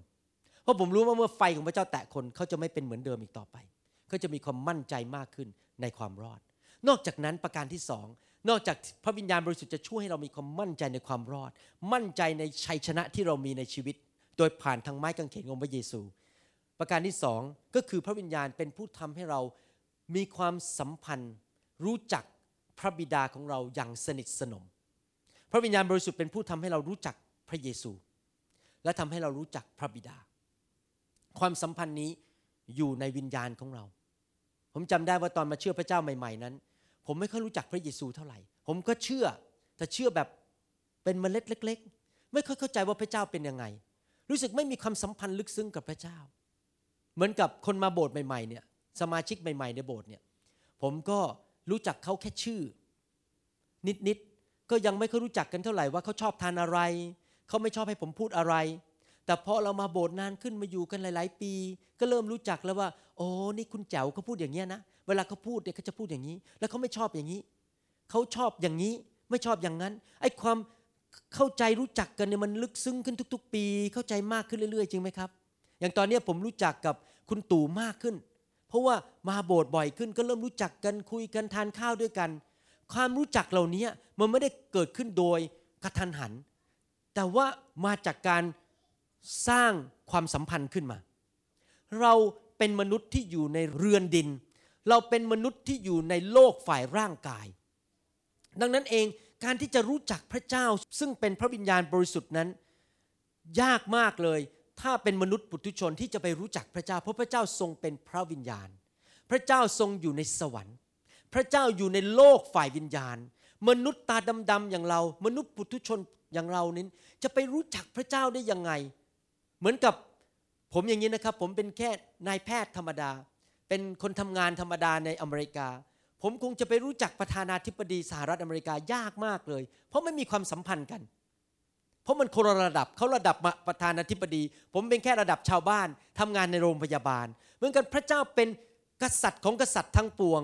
เพราะผมรู้ว่าเมื่อไฟของพระเจ้าแตะคนเขาจะไม่เป็นเหมือนเดิมอีกต่อไป เขาจะมีความมั่นใจมากขึ้นในความรอด นอกจากนั้นประการที่สองนอกจากพระวิญญาณบริสุทธิ์จะช่วยให้เรามีความมั่นใจในความรอด มั่นใจในชัยชนะที่เรามีในชีวิต โดยผ่านทางไม้กางเขนของพระเยซู ประการที่สองก็คือพระวิญญาณเป็นผู้ทำให้เรามีความสัมพันธ์ รู้จักพระบิดาของเราอย่างสนิทสนม พระวิญญาณบริสุทธิ์เป็นผู้ทำให้เรารู้จักพระเยซู และทำให้เรารู้จักพระบิดา ความสัมพันธ์นี้อยู่ในวิญญาณของเรา ผมจำได้ว่าตอนมาเชื่อพระเจ้าใหม่ ๆ นั้น ผมไม่ค่อยรู้จักพระเยซูเท่าไหร่ ผมก็เชื่อแต่เชื่อแบบเป็นเมล็ดเล็ก ๆ ไม่ค่อยเข้าใจว่าพระเจ้าเป็นยังไง รู้สึกไม่มีความสัมพันธ์ลึกซึ้งกับพระเจ้า เหมือนกับคนมาโบสถ์ใหม่ๆเนี่ยสมาชิกใหม่ ๆ ในโบสถ์เนี่ยผมก็รู้จักเขาแค่ชื่อ นิดๆก็ยังไม่ค่อยรู้จักกันเท่าไหร่ว่าเขาชอบทานอะไร เขาไม่ชอบให้ผมพูดอะไร แต่พอเรามาโบสถ์นานขึ้นมาอยู่กันหลาย ๆ ปี ก็เริ่มรู้จักแล้วว่า โอ้นี่คุณแจ๋วเขาพูดอย่างเงี้ยนะ เวลาเขาพูดเนี่ยเขาจะพูดอย่างนี้ แล้วเขาไม่ชอบอย่างนี้ เขาชอบอย่างนี้ ไม่ชอบอย่างนั้น ไอ้ความเข้าใจรู้จักกันเนี่ยมันลึกซึ้งขึ้นทุก ๆ ปี เข้าใจมากขึ้นเรื่อยๆ จริงไหมครับ อย่างตอนนี้ผมรู้จักกับคุณตู่มากขึ้น เพราะว่ามาโบสถ์บ่อยขึ้น ก็เริ่มรู้จักกันคุยกันทานข้าวด้วยกัน ความรู้จักเหล่านี้มันไม่ได้เกิดขึ้นโดยกระทันหัน แต่ว่ามาจากการ สร้างความสัมพันธ์ขึ้นมา เราเป็นมนุษย์ที่อยู่ในเรือนดิน เราเป็นมนุษย์ที่อยู่ในโลกฝ่ายร่างกาย ดังนั้นเองการที่จะรู้จักพระเจ้าซึ่งเป็นพระวิญญาณบริสุทธิ์นั้น ยากมากเลย ถ้าเป็นมนุษย์ปุถุชนที่จะไปรู้จักพระเจ้า เพราะพระเจ้าทรงเป็นพระวิญญาณ พระเจ้าทรงอยู่ในสวรรค์ พระเจ้าอยู่ในโลกฝ่ายวิญญาณ มนุษย์ตาดำๆอย่างเรา มนุษย์ปุถุชนอย่างเรานี้จะไปรู้จักพระเจ้าได้ยังไง เหมือนกับผมอย่างนี้นะครับ ผมเป็นแค่นายแพทย์ธรรมดา เป็นคนทำงานธรรมดาในอเมริกา ผมคงจะไปรู้จักประธานาธิบดีสหรัฐอเมริกายากมากเลย เพราะไม่มีความสัมพันธ์กัน เพราะมันคนระดับเขาระดับประธานาธิบดี ผมเป็นแค่ระดับชาวบ้านทำงานในโรงพยาบาล เหมือนกันพระเจ้าเป็นกษัตริย์ของกษัตริย์ทั้งปวง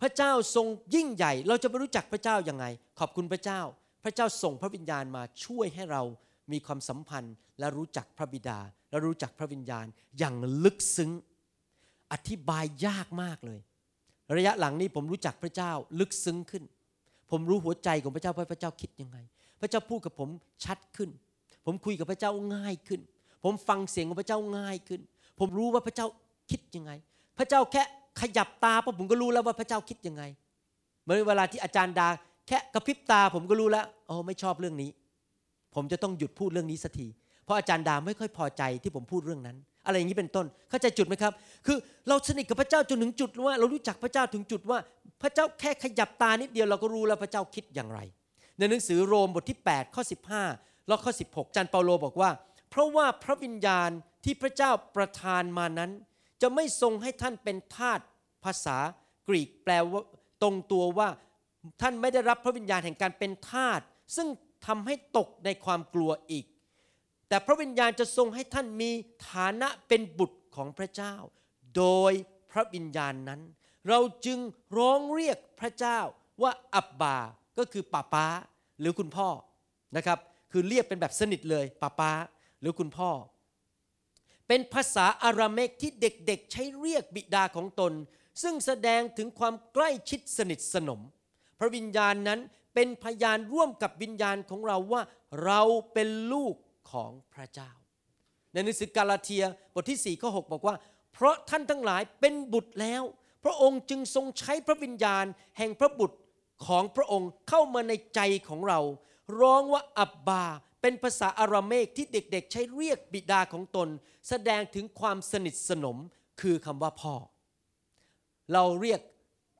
พระเจ้าทรงยิ่งใหญ่ เราจะไปรู้จักพระเจ้ายัางไง ขอบคุณพระเจ้า พระเจ้าส่งพระวิญญาณมาช่วยให้เรา มีความสัมพันธ์และรู้จักพระบิดา และรู้จักพระวิญญาณอย่างลึกซึ้ง อธิบายยากมากเลย ระยะหลังนี้ผมรู้จักพระเจ้าลึกซึ้งขึ้น ผมรู้หัวใจของพระเจ้าว่าพระเจ้าคิดยังไง พระเจ้าพูดกับผมชัดขึ้น ผมคุยกับพระเจ้าง่ายขึ้น ผมฟังเสียงของพระเจ้าง่ายขึ้น ผมรู้ว่าพระเจ้าคิดยังไง พระเจ้าแค่ขยับตาผมก็รู้แล้วว่าพระเจ้าคิดยังไงเหมือนเวลาที่อาจารย์ดา แค่กระพริบตาผมก็รู้แล้วอ๋อไม่ชอบเรื่องนี้ ผมจะต้องหยุดพูดเรื่องนี้สักที เพราะอาจารย์ดาไม่ค่อยพอใจที่ผมพูดเรื่องนั้น อะไรอย่างนี้เป็นต้น เข้าใจจุดไหมครับ คือเราสนิทกับพระเจ้าจนถึงจุดว่า เรารู้จักพระเจ้าถึงจุดว่า พระเจ้าแค่ขยับตานิดเดียวเราก็รู้แล้วพระเจ้าคิดอย่างไร ในหนังสือโรมบทที่ 8 ข้อ 15 แล้วข้อ 16จันเปาโลบอกว่า เพราะว่าพระวิญญาณที่พระเจ้าประทานมานั้น จะไม่ทรงให้ท่านเป็นทาสภาษากรีกแปลว่าตรงตัวว่าท่านไม่ได้รับพระวิญญาณแห่งการเป็นทาสซึ่ง ทำให้ตกในความกลัวอีก แต่พระวิญญาณจะทรงให้ท่านมีฐานะเป็นบุตรของพระเจ้า โดยพระวิญญาณนั้น เราจึงร้องเรียกพระเจ้าว่าอับบา ก็คือป้าป้า หรือคุณพ่อนะครับ คือเรียกเป็นแบบสนิทเลยป้าป้า หรือคุณพ่อ เป็นภาษาอารามกที่เด็กๆ ใช้เรียกบิดาของตน ซึ่งแสดงถึงความใกล้ชิดสนิทสนม พระวิญญาณนั้น เป็นพยานร่วมกับวิญญาณของเราว่าเราเป็นลูกของพระเจ้า ในหนังสือกาลาเทียบทที่4ข้อ6บอกว่า เพราะท่านทั้งหลายเป็นบุตรแล้ว พระองค์จึงทรงใช้พระวิญญาณ แห่งพระบุตรของพระองค์เข้ามาในใจของเรา ร้องว่าอับบา เป็นภาษาอารามกที่เด็กๆ ใช้เรียกบิดาของตน แสดงถึงความสนิทสนมคือคำว่าพ่อ เราเรียก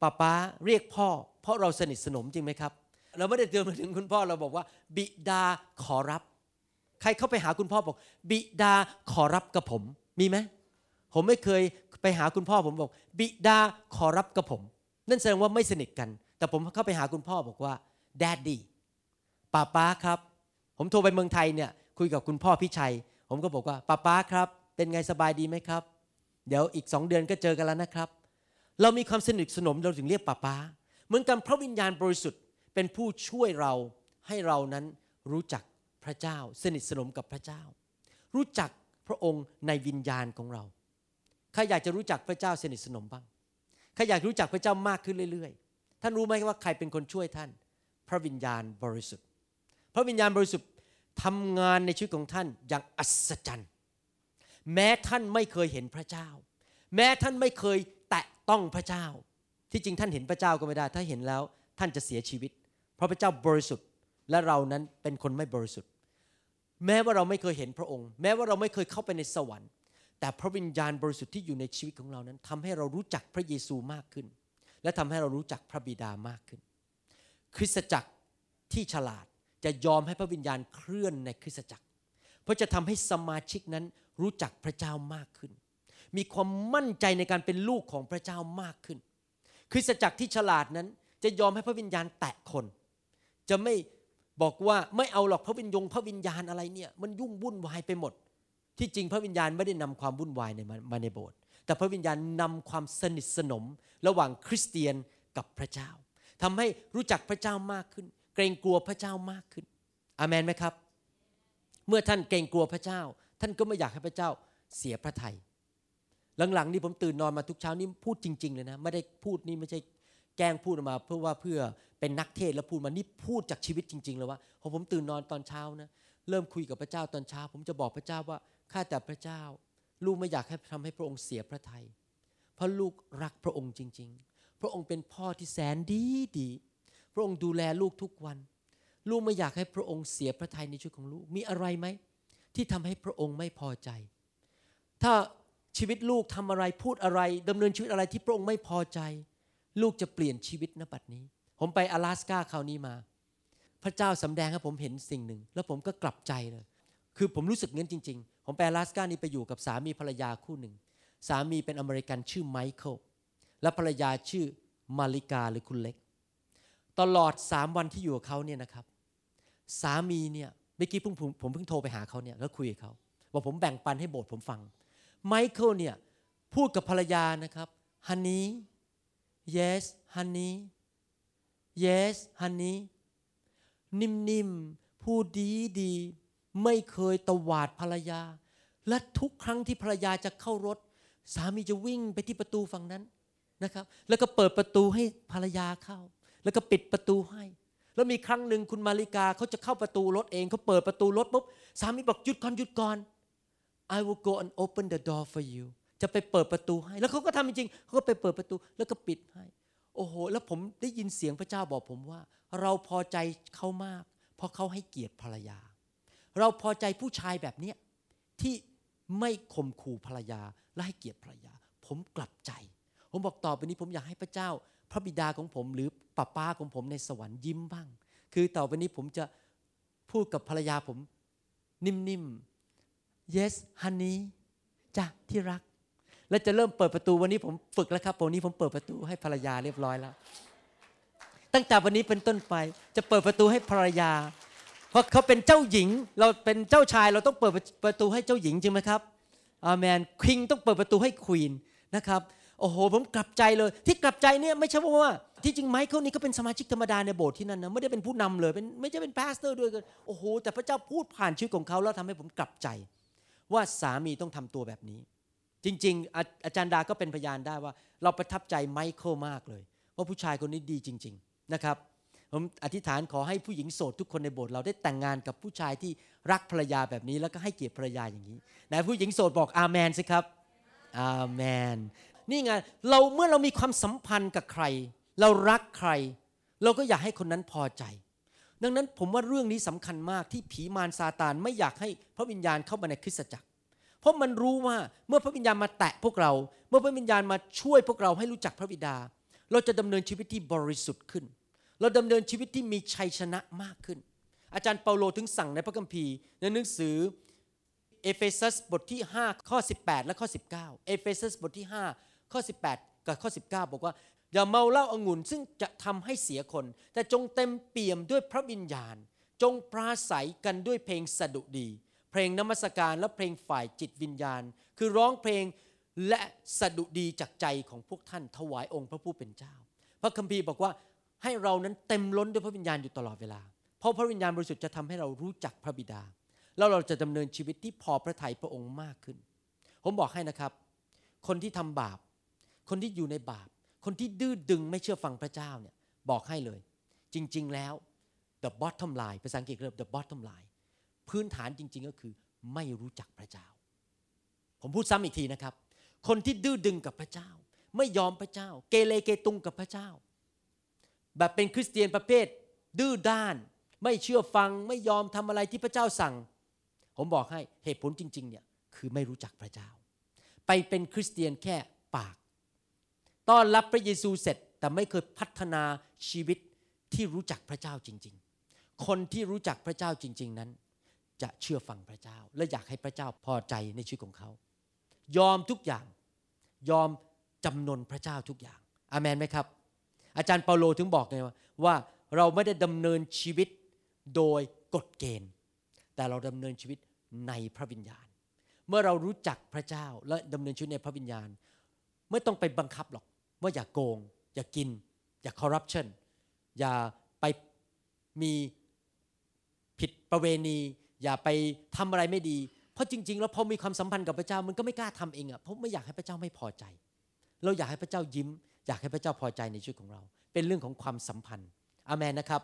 ป้าป้าเรียกพ่อ เพราะเราสนิทสนมจริงไหมครับ เราไม่ได้เตือนมาถึงคุณพ่อเราบอกว่า บิดาขอรับ ใครเข้าไปหาคุณพ่อบอก บิดาขอรับกับผม มีไหมผมไม่เคยไปหาคุณพ่อผมบอก บิดาขอรับกับผม นั่นแสดงว่าไม่สนิทกัน แต่ผมเข้าไปหาคุณพ่อบอกว่าแดดดี้ป้าป้าครับ ผมโทรไปเมืองไทยเนี่ยคุยกับคุณพ่อพี่ชัย ผมก็บอกว่าป้าป้าครับ เป็นไงสบายดีไหมครับ เดี๋ยวอีกสองเดือนก็เจอกันแล้วนะครับ เรามีความสนิทสนมเราถึงเรียกป้าป้าเหมือนกันพระวิญญาณบริสุทธิ์ เป็นผู้ช่วยเราให้เรานั้นรู้จักพระเจ้า สนิทสนมกับพระเจ้า รู้จักพระองค์ในวิญญาณของเราใครอยากจะรู้จักพระเจ้าสนิทสนมบ้างใครอยากรู้จักพระเจ้ามากขึ้นเรื่อยๆ ท่านรู้ไหมว่าใครเป็นคนช่วยท่าน พระวิญญาณบริสุทธิ์ พระวิญญาณบริสุทธิ์ทำงานในชีวิตของท่านอย่างอัศจรรย์ แม้ท่านไม่เคยเห็นพระเจ้า แม้ท่านไม่เคยแตะต้องพระเจ้า ที่จริงท่านเห็นพระเจ้าก็ไม่ได้ ถ้าเห็นแล้วท่านจะเสียชีวิต พราะพระเจ้าบริสุทธิ์และเรานั้นเป็นคนไม่บริสุทธิ์ แม้ว่าเราไม่เคยเห็นพระองค์ แม้ว่าเราไม่เคยเข้าไปในสวรรค์ แต่พระวิญญาณบริสุทธิ์ที่อยู่ในชีวิตของเรานั้นทำให้เรารู้จักพระเยซูมากขึ้น และทำให้เรารู้จักพระบิดามากขึ้น คริสตจักรที่ฉลาดจะยอมให้พระวิญญาณเคลื่อนในคริสตจักร เพราะจะทำให้สมาชิกนั้นรู้จักพระเจ้ามากขึ้น มีความมั่นใจในการเป็นลูกของพระเจ้ามากขึ้น คริสตจักรที่ฉลาดนั้นจะยอมให้พระวิญญาณแตะคน จะไม่บอกว่าไม่เอาหรอกพระวิญญงพระวิญญาณอะไรเนี่ยมันยุ่งวุ่นวายไปหมด ที่จริงพระวิญญาณไม่ได้นำความวุ่นวายในมาในโบสถ์แต่พระวิญญาณนำความสนิทสนมระหว่างคริสเตียนกับพระเจ้าทำให้รู้จักพระเจ้ามากขึ้น เกรงกลัวพระเจ้ามากขึ้นอามนไหมครับ เมื่อท่านเกรงกลัวพระเจ้า ท่านก็ไม่อยากให้พระเจ้าเสียพระทยัยหลังๆนี่ผมตื่นนอนมาทุกเช้านี่พูดจริง ๆ เลยนะ ไม่ได้พูดนี่ไม่ใช่ แกล้งพูดออกมาเพื่อว่าเพื่อเป็นนักเทศแล้วพูดมานี่พูดจากชีวิตจริง ๆ เลยว่าพอผมตื่นนอนตอนเช้านะเริ่มคุยกับพระเจ้าตอนเช้า ผมจะบอกพระเจ้าว่าข้าแต่พระเจ้า ลูกไม่อยากให้ทำให้พระองค์เสียพระทยัยเพราะลูกรักพระองค์จริง ๆ พระองค์เป็นพ่อที่แสนดีดี พระองค์ดูแลลูกทุกวัน ลูกไม่อยากให้พระองค์เสียพระทัยในชีวิตของลูกมีอะไรไหมที่ทำให้พระองค์ไม่พอใจ ถ้าชีวิตลูกทำอะไรพูดอะไรดำเนินชีวิตอะไรที่พระองค์ไม่พอใจ ลูกจะเปลี่ยนชีวิตนบัดนี้ ผมไปอลาสกาคราวนี้มา พระเจ้าสำแดงให้ผมเห็นสิ่งหนึ่ง แล้วผมก็กลับใจเลย คือผมรู้สึกงั้นจริง ๆ ผมไปอลาสกานี้ไปอยู่กับสามีภรรยาคู่หนึ่ง สามีเป็นอเมริกันชื่อไมเคิลและภรรยาชื่อมาริกาหรือคุณเล็ก ตลอดสามวันที่อยู่กับเขาเนี่ยนะครับ สามีเนี่ยเมื่อกี้ผมผมเพิ่งโทรไปหาเขาเนี่ยแล้วคุยกับเขาว่าผมแบ่งปันให้โบสถ์ผมฟังไมเคิลเนี่ยพูดกับภรรยานะครับฮันนี้ yes honey yes honey นิ่มๆพูดดีดีไม่เคยตวาดภรรยา และทุกครั้งที่ภรรยาจะเข้ารถ สามีจะวิ่งไปที่ประตูฝั่งนั้นนะครับ แล้วก็เปิดประตูให้ภรรยาเข้า แล้วก็ปิดประตูให้ แล้วมีครั้งหนึ่งคุณมาริกาเขาจะเข้าประตูรถเองเขาเปิดประตูรถปุ๊บสามีบอกหยุดก่อนหยุดก่อน I will go and open the door for you จะไปเปิดประตูให้ แล้วเขาก็ทำจริงเขาก็ไปเปิดประตูแล้วก็ปิดให้ โอ้โห แล้วผมได้ยินเสียงพระเจ้าบอกผมว่า เราพอใจเขามาก เพราะเขาให้เกียรติภรรยา เราพอใจผู้ชายแบบเนี้ยที่ไม่ข่มขู่ภรรยาและให้เกียรติภรรยา ผมกลับใจ ผมบอกต่อไปนี้ผมอยากให้พระเจ้า พระบิดาของผมหรือป้าป้าของผมในสวรรค์ยิ้มบ้าง คือต่อไปนี้ผมจะพูดกับภรรยาผมนิ่มๆ yes honey จ้ะที่รัก และจะเริ่มเปิดประตูวันนี้ผมฝึกแล้วครับวันนี้ผมเปิดประตูให้ภรรยาเรียบร้อยแล้ว ตั้งแต่วันนี้เป็นต้นไปจะเปิดประตูให้ภรรยา เพราะเขาเป็นเจ้าหญิง เราเป็นเจ้าชายเราต้องเปิดประตูให้เจ้าหญิงจริงไหมครับอาเมน king ต้องเปิดประตูให้ queen นะครับโอ้โห ผมกลับใจเลย ที่กลับใจเนี่ยไม่ใช่ว่า ที่จริงไมเคิลนี่ก็เป็นสมาชิกธรรมดาในโบสถ์ที่นั่นนะไม่ได้เป็นผู้นำเลยเป็นไม่ใช่เป็น pastor ด้วยกันโอ้โหแต่พระเจ้าพูดผ่านชีวิตของเขาแล้วทำให้ผมกลับใจ ว่าสามีต้องทำตัวแบบนี้ จริงๆอาอาจารย์ดาก็เป็นพยานได้ว่า เราประทับใจไมเคิลมากเลยว่าผู้ชายคนนี้ดีจริง ๆนะครับผมอธิษฐานขอให้ผู้หญิงโสดทุกคนในโบสถ์เราได้แต่งงานกับผู้ชายที่รักภรรยาแบบนี้แล้วก็ให้เกียรติภรรยาอย่างนี้ไหนผู้หญิงโสดบอกอาเมนสิครับอาเมนนี่ไงเราเมื่อเรามีความสัมพันธ์กับใคร เรารักใคร เราก็อยากให้คนนั้นพอใจ ดังนั้นผมว่าเรื่องนี้สำคัญมากที่ผีมารซาตานไม่อยากให้พระวิญญาณเข้ามาในคริสตจักร เพราะมันรู้ว่าเมื่อพระวิญญาณมาแตะพวกเรา เมื่อพระวิญญาณมาช่วยพวกเราให้รู้จักพระบิดา เราจะดำเนินชีวิตที่บริสุทธิ์ขึ้น เราดำเนินชีวิตที่มีชัยชนะมากขึ้น อาจารย์เปาโลถึงสั่งในพระคัมภีร์ ในหนังสือเอเฟซัสบทที่ 5 ข้อ 18 และข้อ 19 เอเฟซัสบทที่ 5 ข้อ 18 กับข้อ 19 บอกว่า อย่าเมาเหล้าองุ่นซึ่งจะทำให้เสียคน แต่จงเต็มเปี่ยมด้วยพระวิญญาณ จงปราศัยกันด้วยเพลงสดุดี เพลงนมัสการและเพลงฝ่ายจิตวิญญาณ คือร้องเพลงและสดุดีจากใจของพวกท่านถวายองค์พระผู้เป็นเจ้า พระคัมภีร์บอกว่าให้เรานั้นเต็มล้นด้วยพระวิญญาณอยู่ตลอดเวลา เพราะพระวิญญาณบริสุทธิ์จะทำให้เรารู้จักพระบิดา แล้วเราจะดำเนินชีวิตที่พอพระทัยพระองค์มากขึ้น ผมบอกให้นะครับ คนที่ทำบาป คนที่อยู่ในบาป คนที่ดื้อดึงไม่เชื่อฟังพระเจ้าเนี่ยบอกให้เลย จริง ๆ แล้ว the bottom line ภาษาอังกฤษเรียก the bottom line พื้นฐานจริง ๆ ก็คือ ไม่รู้จักพระเจ้า ผมพูดซ้ำอีกทีนะครับ คนที่ดื้อดึงกับพระเจ้า ไม่ยอมพระเจ้า เกเรเกตุงกับพระเจ้า แบบเป็นคริสเตียนประเภท ดื้อด้าน ไม่เชื่อฟังไม่ยอมทำอะไรที่พระเจ้าสั่ง ผมบอกให้เหตุผลจริง ๆ เนี่ยคือไม่รู้จักพระเจ้า ไปเป็นคริสเตียนแค่ปาก ต้อนรับพระเยซูเสร็จแต่ไม่เคยพัฒนาชีวิตที่รู้จักพระเจ้าจริง ๆ คนที่รู้จักพระเจ้าจริง ๆ นั้น จะเชื่อฟังพระเจ้า และอยากให้พระเจ้าพอใจในชีวิตของเขา ยอมทุกอย่างยอมจำนนพระเจ้าทุกอย่างอามันไหมครับ อาจารย์เปาโลถึงบอกไงว่าว่าเราไม่ได้ดำเนินชีวิตโดยกฎเกณฑ์ แต่เราดำเนินชีวิตในพระวิญญาณ เมื่อเรารู้จักพระเจ้าและดำเนินชีวิตในพระวิญญาณ ไม่ต้องไปบังคับหรอก ว่าอย่ากโกง อย่ากิน อย่าคอร์รัปชันอย่าไปมีผิดประเวณี อย่าไปทำอะไรไม่ดี เพราะจริง ๆ แล้วพอมีความสัมพันธ์กับพระเจ้ามันก็ไม่กล้าทำเองอะ่ะเพราะไม่อยากให้พระเจ้าไม่พอใจ เราอยากให้พระเจ้ายิ้ม อยากให้พระเจ้าพอใจในชีวิตของเรา เป็นเรื่องของความสัมพันธ์อามนนะครับ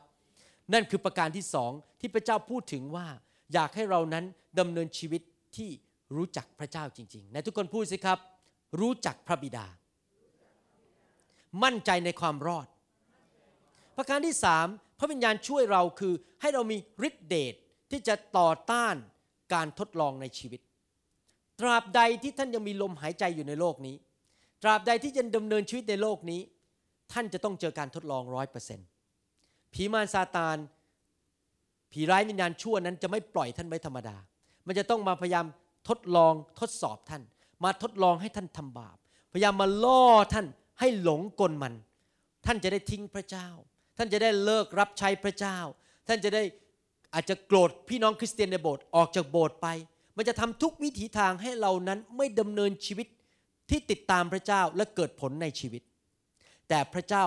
นั่นคือประการที่สองที่พระเจ้าพูดถึงว่า อยากให้เรานั้นดำเนินชีวิตที่รู้จักพระเจ้าจริงๆในทุกคนพูดสิครับ รู้จักพระบิดา มั่นใจในความรอด ประการที่สามพระวิญญาณช่วยเราคือให้เรามีฤทธิเดช ที่จะต่อต้านการทดลองในชีวิต ตราบใดที่ท่านยังมีลมหายใจอยู่ในโลกนี้ ตราบใดที่จะดำเนินชีวิตในโลกนี้ ท่านจะต้องเจอการทดลองร้อยเปอร์เซ็นต์ผีมารซาตานผีร้ายวิญญาณชั่วนั้นจะไม่ปล่อยท่านไว้ธรรมดา มันจะต้องมาพยายามทดลองทดสอบท่าน มาทดลองให้ท่านทำบาป พยายามมาล่อท่านให้หลงกลมัน ท่านจะได้ทิ้งพระเจ้า ท่านจะได้เลิกรับใช้พระเจ้า ท่านจะได้ อาจจะโกรธพี่น้องคริสเตียนในโบสถ์ออกจากโบสถ์ไป มันจะทำทุกวิถีทางให้เรานั้นไม่ดำเนินชีวิตที่ติดตามพระเจ้าและเกิดผลในชีวิต แต่พระเจ้า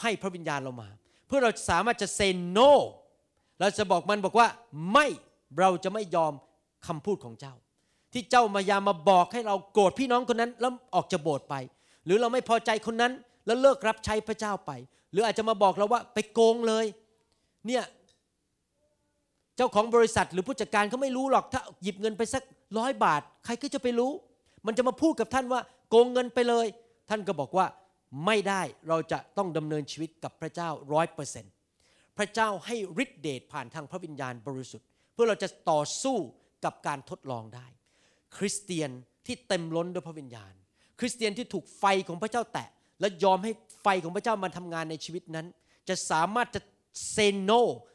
ให้พระวิญญาณเรามา เพื่อเราสามารถจะเซนโนเราจะบอกมันบอกว่าไม่เราจะไม่ยอมคำพูดของเจ้า ที่เจ้ามายามาบอกให้เราโกรธพี่น้องคนนั้นแล้วออกจากโบสถ์ไป หรือเราไม่พอใจคนนั้นแล้วเลิกรับใช้พระเจ้าไป หรืออาจจะมาบอกเราว่าไปโกงเลย เนี่ย จ้าของบริษัทหรือผู้จัดการเขาไม่รู้หรอกถ้าหยิบเงินไปสักร้อยบาท ใครก็จะไปรู้ มันจะมาพูดกับท่านว่าโกงเงินไปเลย ท่านก็บอกว่าไม่ได้เราจะต้องดำเนินชีวิตกับพระเจ้าร้อยเปอร์เซ็นต์พระเจ้าให้ฤทธิเดชผ่านทางพระวิญญาณบริสุทธิ์ เพื่อเราจะต่อสู้กับการทดลองได้ คริสเตียนที่เต็มล้นด้วยพระวิญญาณ คริสเตียนที่ถูกไฟของพระเจ้าแตะ และยอมให้ไฟของพระเจ้ามาทำงานในชีวิตนั้น จะสามารถจะเซโน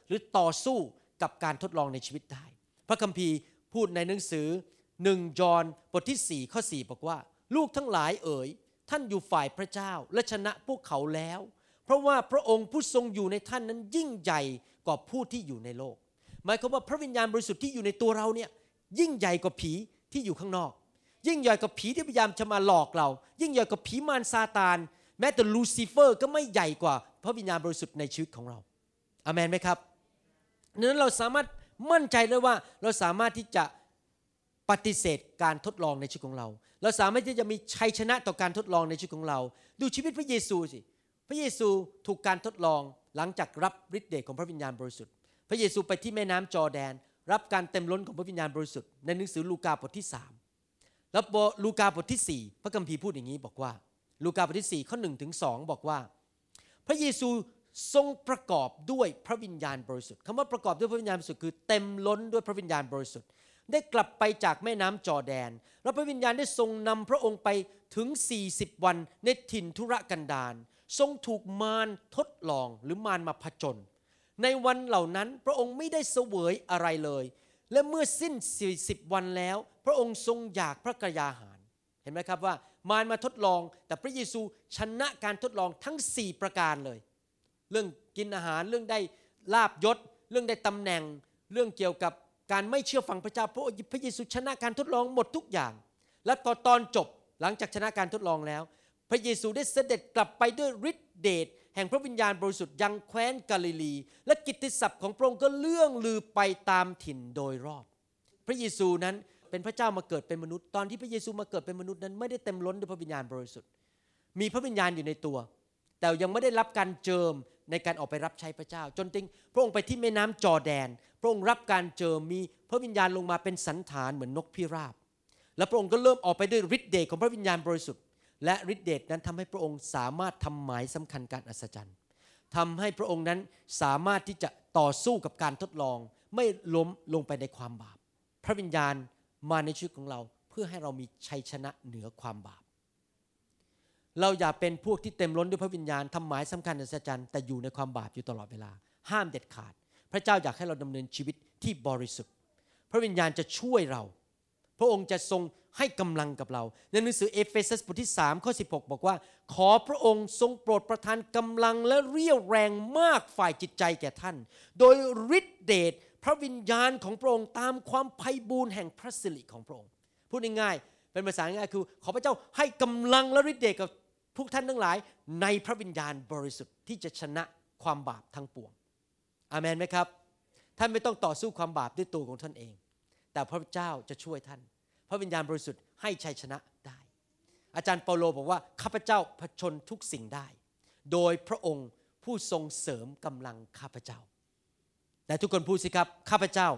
หรือต่อสู้ กับการทดลองในชีวิตได้ พระคัมภีร์พูดในหนังสือหนึ่งจอห์นบทที่4ข้อ4บอกว่า ลูกทั้งหลายเอ๋ย ท่านอยู่ฝ่ายพระเจ้าและชนะพวกเขาแล้ว เพราะว่าพระองค์ผู้ทรงอยู่ในท่านนั้นยิ่งใหญ่กว่าผู้ที่อยู่ในโลก หมายความว่าพระวิญญาณบริสุทธิ์ที่อยู่ในตัวเราเนี่ยยิ่งใหญ่กว่าผีที่อยู่ข้างนอก ยิ่งใหญ่กว่าผีที่พยายามจะมาหลอกเรา ยิ่งใหญ่กว่าผีมารซาตาน แม้แต่ลูซิเฟอร์ก็ไม่ใหญ่กว่าพระวิญญาณบริสุทธิ์ในชีวิตของเราอเมนไหมครับ นั้นเราสามารถมั่นใจได้ว่าเราสามารถที่จะปฏิเสธการทดลองในชีวิตของเรา เราสามารถที่จะมีชัยชนะต่อการทดลองในชีวิตของเรา ดูชีวิตพระเยซูสิ พระเยซูถูกการทดลองหลังจากรับฤทธิ์เดชของพระวิญญาณบริสุทธิ์ พระเยซูไปที่แม่น้ำจอแดน รับการเต็มล้นของพระวิญญาณบริสุทธิ์ในหนังสือลูกาบทที่สามแล้วลูกาบทที่สี่พระคัมภีร์พูดอย่างนี้บอกว่า ลูกาบทที่สี่ข้อหนึ่งถึงสองบอกว่า พระเยซู ทรงประกอบด้วยพระวิญญาณบริสุทธิ์คำว่าประกอบด้วยพระวิญญาณบริสุทธิ์คือเต็มล้นด้วยพระวิญญาณบริสุทธิ์ ได้กลับไปจากแม่น้ำจอแดน แล้วพระวิญญาณได้ทรงนำพระองค์ไปถึง 40 วันในถิ่นทุรกันดารทรงถูกมารทดลองหรือมารมาผจญในวันเหล่านั้นพระองค์ไม่ได้เสวยอะไรเลย และเมื่อสิ้น 40 วันแล้ว พระองค์ทรงอยากพระกยาหาร เห็นไหมครับว่ามารมาทดลอง แต่พระเยซูชนะการทดลองทั้ง 4 ประการเลย เรื่องกินอาหารเรื่องได้ลาบยศ เรื่องได้ตำแหน่ง เรื่องเกี่ยวกับการไม่เชื่อฟังพระเจ้าพระพระเยซูชนะการทดลองหมดทุกอย่าง และพอตอนจบหลังจากชนะการทดลองแล้ว พระเยซูได้เสด็จกลับไปด้วยฤทธิเดชแห่งพระวิญญาณบริสุทธิ์ยังแคว้นกาลิลี และกิตติศัพท์ของพระองค์ก็เลื่องลือไปตามถิ่นโดยรอบ พระเยซูนั้นเป็นพระเจ้ามาเกิดเป็นมนุษย์ ตอนที่พระเยซูมาเกิดเป็นมนุษย์นั้นไม่ได้เต็มล้นด้วยพระวิญญาณบริสุทธิ์ มีพระวิญญาณอยู่ในตัว แต่ยังไม่ได้รับการเจิม ในการออกไปรับใช้พระเจ้า จนถึงพระองค์ไปที่แม่น้ำจอแดน พระองค์รับการเจิมมีพระวิญญาณลงมาเป็นสันฐานเหมือนนกพิราบ และพระองค์ก็เริ่มออกไปด้วยฤทธิ์เดชของพระวิญญาณบริสุทธิ์ และฤทธิ์เดชนั้นทำให้พระองค์สามารถทำหมายสำคัญการอัศจรรย์ทำให้พระองค์นั้นสามารถที่จะต่อสู้กับการทดลอง ไม่ล้มลงไปในความบาป พระวิญญาณมาในชีวิตของเราเพื่อให้เรามีชัยชนะเหนือความบาป เราอย่าเป็นพวกที่เต็มล้นด้วยพระวิญญาณทำหมายสำคัญอัศจรรย์แต่อยู่ในความบาปอยู่ตลอดเวลา ห้ามเด็ดขาด พระเจ้าอยากให้เราดำเนินชีวิตที่บริสุทธิ์ พระวิญญาณจะช่วยเรา พระองค์จะทรงให้กำลังกับเรา ในหนังสือเอเฟซัสบทที่3ข้อ16 บอกว่า ขอพระองค์ทรงโปรดประทานกำลังและเรี่ยวแรงมากฝ่ายจิตใจแก่ท่าน โดยฤทธิเดชพระวิญญาณของพระองค์ตามความไพ่บูรณ์แห่งพระสิริของพระองค์ พูดง่ายๆเป็นภาษาง่ายคือ ขอพระเจ้าให้กำลังและฤทธิเดชกับ พวกท่านทั้งหลายในพระวิญญาณบริสุทธิ์ที่จะชนะความบาปทั้งปวง อามันไหมครับ ท่านไม่ต้องต่อสู้ความบาปด้วยตัวของท่านเอง แต่พระเจ้าจะช่วยท่าน พระวิญญาณบริสุทธิ์ให้ชัยชนะได้ อาจารย์เปาโลบอกว่าข้าพเจ้าผชนทุกสิ่งได้ โดยพระองค์ผู้ทรงเสริมกำลังข้าพเจ้าแต่ทุกคนพูดสิครับข้าพเจ้า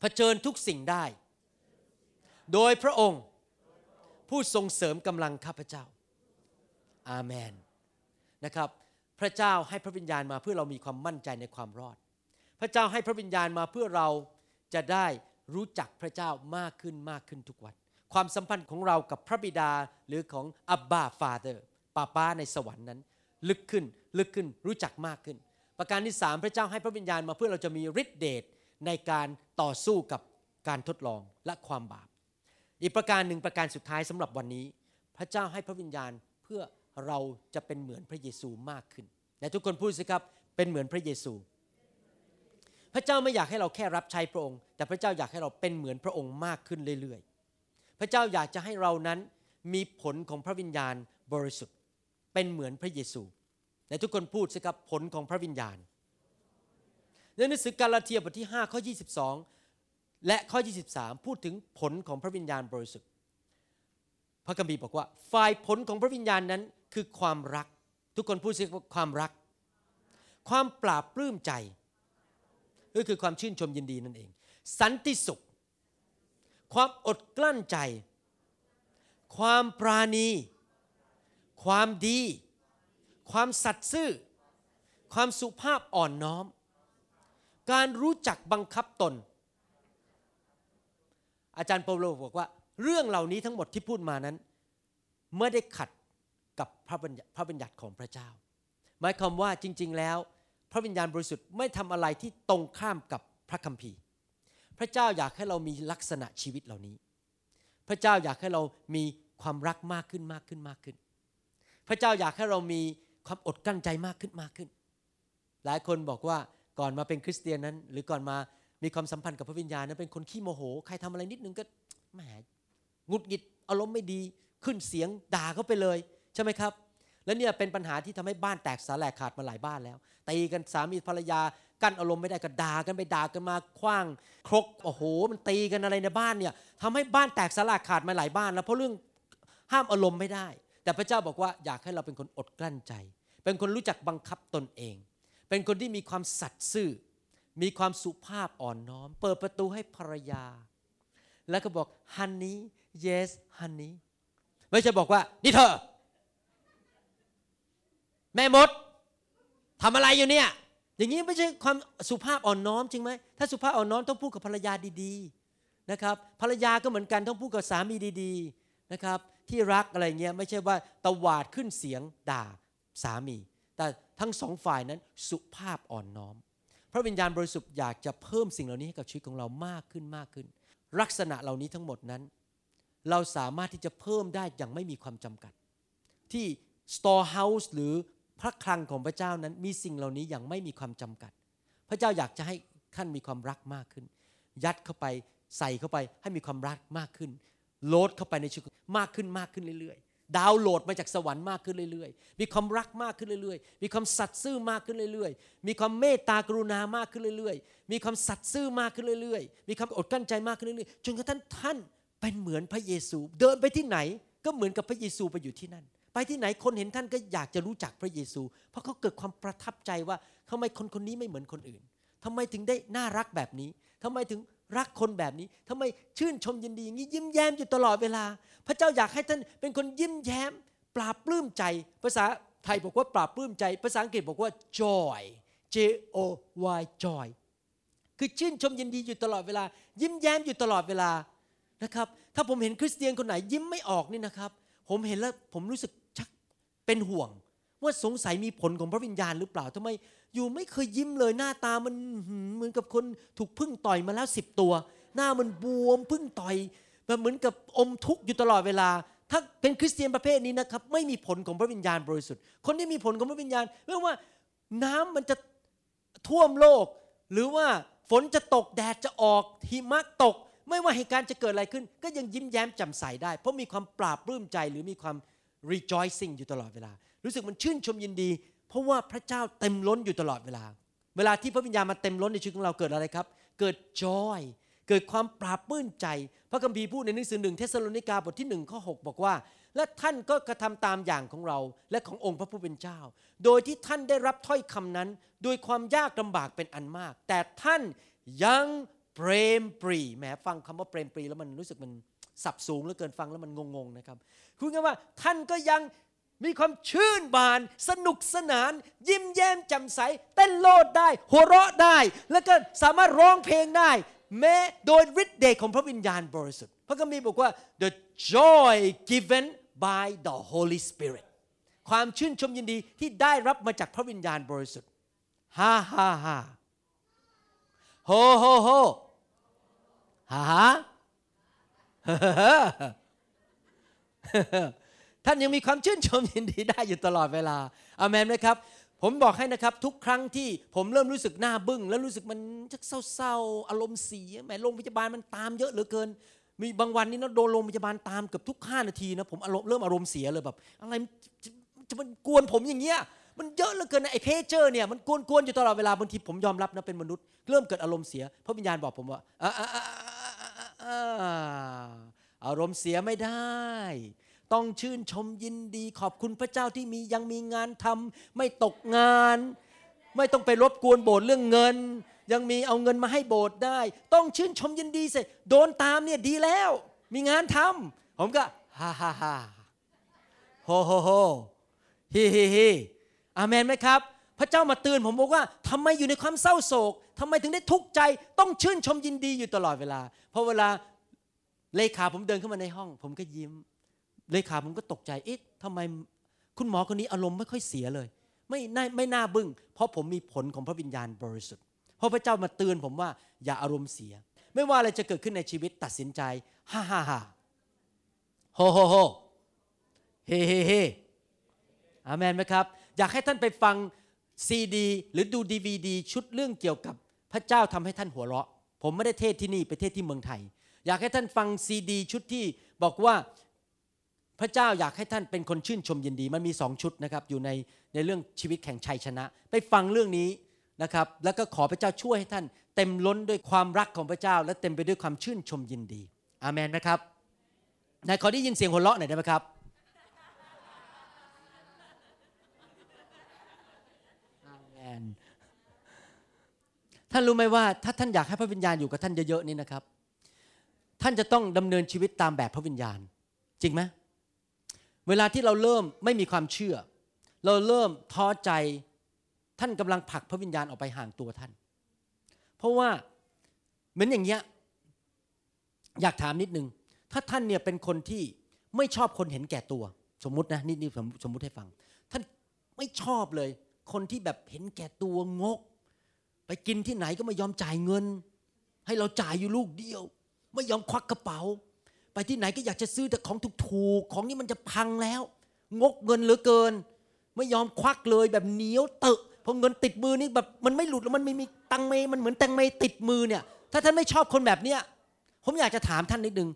เผชิญทุกสิ่งได้ โดยพระองค์ผู้ทรงเสริมกำลังข้าพเจ้า อาเมนนะครับพระเจ้าให้พระวิญญาณมาเพื่อเรามีความมั่นใจในความรอด พระเจ้าให้พระวิญญาณมาเพื่อเราจะได้รู้จักพระเจ้ามากขึ้นมากขึ้นทุกวัน ความสัมพันธ์ของเรากับพระบิดาหรือของอับบาฟาเธอร์ป้าป้าในสวรรค์นั้น ลึกขึ้นลึกขึ้นรู้จักมากขึ้น ประการที่สามพระเจ้าให้พระวิญญาณมาเพื่อเราจะมีฤทธิเดชในการต่อสู้กับการทดลองและความบาป อีกประการหนึ่งประการสุดท้ายสำหรับวันนี้ พระเจ้าให้พระวิญญาณเพื่อ เราจะเป็นเหมือนพระเยซูมากขึ้นและทุกคนพูดสิครับเป็นเหมือนพระเยซู พระเจ้าไม่อยากให้เราแค่รับใช้พระองค์ แต่พระเจ้าอยากให้เราเป็นเหมือนพระองค์มากขึ้นเรื่อยๆ พระเจ้าอยากจะให้เรานั้นมีผลของพระวิญญาณบริสุทธิ์ เป็นเหมือนพระเยซูแต่ทุกคนพูดสิครับผลของพระวิญญาณในหนังสือกาลาเทียบทที่5ข้อ22 และข้อ 23 พูดถึงผลของพระวิญญาณบริสุทธิ์ พระคัมภีร์บอกว่า ฝ่ายผลของพระวิญญาณนั้น คือความรัก ทุกคนพูดสิว่าความรัก ความปราบปลื้มใจก็คือความชื่นชมยินดีนั่นเอง สันติสุข ความอดกลั้นใจ ความปราณี ความดี ความสัตย์ซื่อ ความสุภาพอ่อนน้อม การรู้จักบังคับตน อาจารย์เปาโลบอกว่า เรื่องเหล่านี้ทั้งหมดที่พูดมานั้นไม่ได้ขัด กับพระบัญญัติของพระเจ้า หมายความว่าจริง ๆ แล้ว พระวิญญาณบริสุทธิ์ไม่ทำอะไรที่ตรงข้ามกับพระคัมภีร์ พระเจ้าอยากให้เรามีลักษณะชีวิตเหล่านี้ พระเจ้าอยากให้เรามีความรักมากขึ้นมากขึ้นมากขึ้น พระเจ้าอยากให้เรามีความอดกลั้นใจมากขึ้นมากขึ้น หลายคนบอกว่าก่อนมาเป็นคริสเตียนนั้น หรือก่อนมามีความสัมพันธ์กับพระวิญญาณนั้นเป็นคนขี้โมโห ใครทำอะไรนิดนึงก็แหมงุดหงิดอารมณ์ไม่ดีขึ้นเสียงด่าเขาไปเลย ใช่ไหมครับ และเนี่ยเป็นปัญหาที่ทำให้บ้านแตกสาแหลกขาดมาหลายบ้านแล้วตีกันสามีภรรยากั้นอารมณ์ไม่ได้ก็ด่ากันไปด่ากันมาคว้างครกโอ้โห มันตีกันอะไรในบ้านเนี่ยทำให้บ้านแตกสาแหลกขาดมาหลายบ้าน แล้วเพราะเรื่องห้ามอารมณ์ไม่ได้ แต่พระเจ้าบอกว่าอยากให้เราเป็นคนอดกลั้นใจ เป็นคนรู้จักบังคับตนเอง เป็นคนที่มีความสัตย์ซื่อ มีความสุภาพอ่อนน้อม เปิดประตูให้ภรรยา แล้วก็บอก honey yes honey ไม่ใช่บอกว่านี่เธอ แม่มดทำอะไรอยู่เนี่ย อย่างนี้ไม่ใช่ความสุภาพอ่อนน้อมจริงไหมถ้าสุภาพอ่อนน้อมต้องพูดกับภรรยาดีๆนะครับ ภรรยาก็เหมือนกันต้องพูดกับสามีดีๆนะครับ ที่รักอะไรเงี้ยไม่ใช่ว่าตวาดขึ้นเสียงด่าสามี แต่ทั้งสองฝ่ายนั้นสุภาพอ่อนน้อม พระวิญญาณบริสุทธิ์อยากจะเพิ่มสิ่งเหล่านี้ให้กับชีวิตของเรามากขึ้นมากขึ้น ลักษณะเหล่านี้ทั้งหมดนั้น เราสามารถที่จะเพิ่มได้อย่างไม่มีความจำกัด ที่ storehouse หรือ พระคลังของพระเจ้านั้นมีสิ่งเหล่านี้อย่างไม่มีความจำกัด พระเจ้าอยากจะให้ท่านมีความรักมากขึ้น ยัดเข้าไปใส่เข้าไปให้มีความรักมากขึ้นโหลดเข้าไปในชีวิตมากขึ้นมากขึ้นเรื่อยๆ ดาวน์โหลดมาจากสวรรค์มากขึ้นเรื่อยๆ มีความรักมากขึ้นเรื่อยๆ มีความสัตย์ซื่อมากขึ้นเรื่อยๆ มีความเมตตากรุณามากขึ้นเรื่อยๆ มีความสัตย์ซื่อมากขึ้นเรื่อยๆ มีความอดกลั้นใจมากขึ้นเรื่อยๆ จนกระทั่งท่านเป็นเหมือนพระเยซู เดินไปที่ไหนก็เหมือนกับพระเยซูไปอยู่ที่นั่น ไปที่ไหนคนเห็นท่านก็อยากจะรู้จักพระเยซู เพราะเขาเกิดความประทับใจว่าทำไมคนคนนี้ไม่เหมือนคนอื่นทำไมถึงได้น่ารักแบบนี้ทำไมถึงรักคนแบบนี้ทำไมชื่นชมยินดีอย่างนี้ยิ้มแย้มอยู่ตลอดเวลา พระเจ้าอยากให้ท่านเป็นคนยิ้มแย้ม ปราบปลื้มใจ ภาษาไทยบอกว่าปราบปลื้มใจ ภาษาอังกฤษบอกว่า joy J O Y joy คือชื่นชมยินดีอยู่ตลอดเวลา ยิ้มแย้มอยู่ตลอดเวลานะครับ ถ้าผมเห็นคริสเตียนคนไหนยิ้มไม่ออกนี่นะครับ ผมเห็นแล้วผมรู้สึกชัก เป็นห่วง ว่าสงสัยมีผลของพระวิญญาณหรือเปล่าทำไม อยู่ไม่เคยยิ้มเลยหน้าตามันเหมือนกับคนถูกพึ่งต่อยมาแล้วสิบตัว หน้ามันบวมพึ่งต่อยแบบเหมือนกับอมทุกข์อยู่ตลอดเวลา ถ้าเป็นคริสเตียนประเภทนี้นะครับไม่มีผลของพระวิญญาณบริสุทธิ์ คนที่มีผลของพระวิญญาณไม่ว่าน้ำมันจะท่วมโลก หรือว่าฝนจะตกแดดจะออกหิมะตก ไม่ว่าเหตุการณ์จะเกิดอะไรขึ้น ก็ยังยิ้มแย้มแจ่มใสได้ เพราะมีความปราบปลื้มใจหรือมีความ rejoicing อยู่ตลอดเวลา รู้สึกมันชื่นชมยินดี เพราะว่าพระเจ้าเต็มล้นอยู่ตลอดเวลา เวลาที่พระวิญญาณมาเต็มล้นในชีวิตของเราเกิดอะไรครับ เกิด joy เกิดความปราบปลื้มใจ พระคัมภีร์พูดในหนังสือหนึ่งเทสโลนิกาบทที่หนึ่งข้อ6บอกว่า และท่านก็กระทำตามอย่างของเรา และขององค์พระผู้เป็นเจ้า โดยที่ท่านได้รับถ้อยคำนั้น โดยความยากลำบากเป็นอันมาก แต่ท่านยังเปรมปรีแหมฟังคำว่าเปรมปรีแล้วมันรู้สึกมัน สับสูงเหลือเกินฟังแล้วมันงงๆนะครับคือไงว่าท่านก็ยังมีความชื่นบาน สนุกสนาน ยิ้มแย้มแจ่มใส เต้นโลดได้ หัวเราะได้ แล้วก็สามารถร้องเพลงได้ แม้โดยฤทธิ์เดชของพระวิญญาณบริสุทธิ์พระคัมภีร์บอกว่า the joy given by the Holy Spirit ความชื่นชมยินดีที่ได้รับมาจากพระวิญญาณบริสุทธิ์ฮ่าฮ่าฮ่าโฮโฮโฮฮ่าฮ่า ท่านยังมีความชื่นชมยินดีได้อยู่ตลอดเวลาอาเมนไหมครับ ผมบอกให้นะครับ ทุกครั้งที่ผมเริ่มรู้สึกหน้าบึ้ง แล้วรู้สึกมันชักเศร้าๆ อารมณ์เสียแหมโรงพยาบาลมันตามเยอะเหลือเกิน มีบางวันนี่นะโดนโรงพยาบาลตามเกือบทุก5นาทีนะผมอารมณ์เริ่มอารมณ์เสียเลยแบบอะไรจะจะมันกวนผมอย่างเงี้ยมันเยอะเหลือเกินนะไอ้เพเจอร์เนี่ยมันกวนๆอยู่ตลอดเวลาบางทีผมยอมรับนะเป็นมนุษย์ เริ่มเกิดอารมณ์เสียพระวิญญาณบอกผมว่าอ่า อาอ่าอ่าอารมณ์เสียไม่ได้ ต้องชื่นชมยินดีขอบคุณพระเจ้าที่มียังมีงานทำไม่ตกงาน ไม่ต้องไปรบกวนโบสถ์เรื่องเงิน ยังมีเอาเงินมาให้โบสถ์ได้ ต้องชื่นชมยินดีสิโดนตามเนี่ยดีแล้ว มีงานทำผมก็ฮ่าฮ่าฮ่าโฮโฮโฮฮิฮิฮิอาเมนไหมครับ พระเจ้ามาเตือนผมบอกว่าทำไมอยู่ในความเศร้าโศกทำไมถึงได้ทุกข์ใจ ต้องชื่นชมยินดีอยู่ตลอดเวลา เพราะเวลาเลขาผมเดินเข้ามาในห้อง ผมก็ยิ้ม เลขาผมก็ตกใจเอ๊ะทำไมคุณหมอคนนี้อารมณ์ไม่ค่อยเสียเลย ไม่น่าไม่น่าบึง้ง เพราะผมมีผลของพระวิญญาณบริสุทธิ์เพราะพระเจ้ามาเตือนผมว่าอย่าอารมณ์เสีย ไม่ว่าอะไรจะเกิดขึ้นในชีวิตตัดสินใจฮ่าฮ่าฮ่าโฮโฮโฮเฮเฮเฮอาเมนไหมครับ อยากให้ท่านไปฟัง ซีดี หรือดูดีวดีชุดเรื่องเกี่ยวกับพระเจ้าทำให้ท่านหัวเราะ ผมไม่ได้เทศน์ที่นี่ไปเทศน์ที่เมืองไทย อยากให้ท่านฟังซีดี ชุดที่บอกว่าพระเจ้าอยากให้ท่านเป็นคนชื่นชมยินดี มันมีสองชุดนะครับอยู่ในในเรื่องชีวิตแห่งชัยชนะ ไปฟังเรื่องนี้นะครับ แล้วก็ขอพระเจ้าช่วยให้ท่าน เต็มล้นด้วยความรักของพระเจ้า และเต็มไปด้วยความชื่นชมยินดี อาเมนไหมครับนายขอได้ยินเสียงหัวเราะหน่อยได้ไหมครับอาเมน ท่านรู้ไหมว่าถ้าท่านอยากให้พระวิญญาณอยู่กับท่านเยอะๆนี่นะครับ ท่านจะต้องดำเนินชีวิตตามแบบพระวิญญาณ จริงไหมเวลาที่เราเริ่มไม่มีความเชื่อ เราเริ่มท้อใจท่านกำลังผลักพระวิญญาณออกไปห่างตัวท่าน เพราะว่าเหมือนอย่างเงี้ยอยากถามนิดนึง ถ้าท่านเนี่ยเป็นคนที่ไม่ชอบคนเห็นแก่ตัว สมมุตินะนี่นี่สมมุติให้ฟัง ท่านไม่ชอบเลย คนที่แบบเห็นแก่ตัวงก ไปกินที่ไหนก็ไม่ยอมจ่ายเงิน ให้เราจ่ายอยู่ลูกเดียว ไม่ยอมควักกระเป๋า ไปที่ไหนก็อยากจะซื้อแต่ของถูกๆของนี้มันจะพังแล้ว งกเงินเหลือเกิน ไม่ยอมควักเลยแบบเหนียวเตอะพอเงินติดมือนี่แบบมันไม่หลุดแล้วมันไม่มีตังเมมันเหมือนแตงเมติดมือเนี่ย ถ้าท่านไม่ชอบคนแบบเนี้ยผมอยากจะถามท่านนิดนึง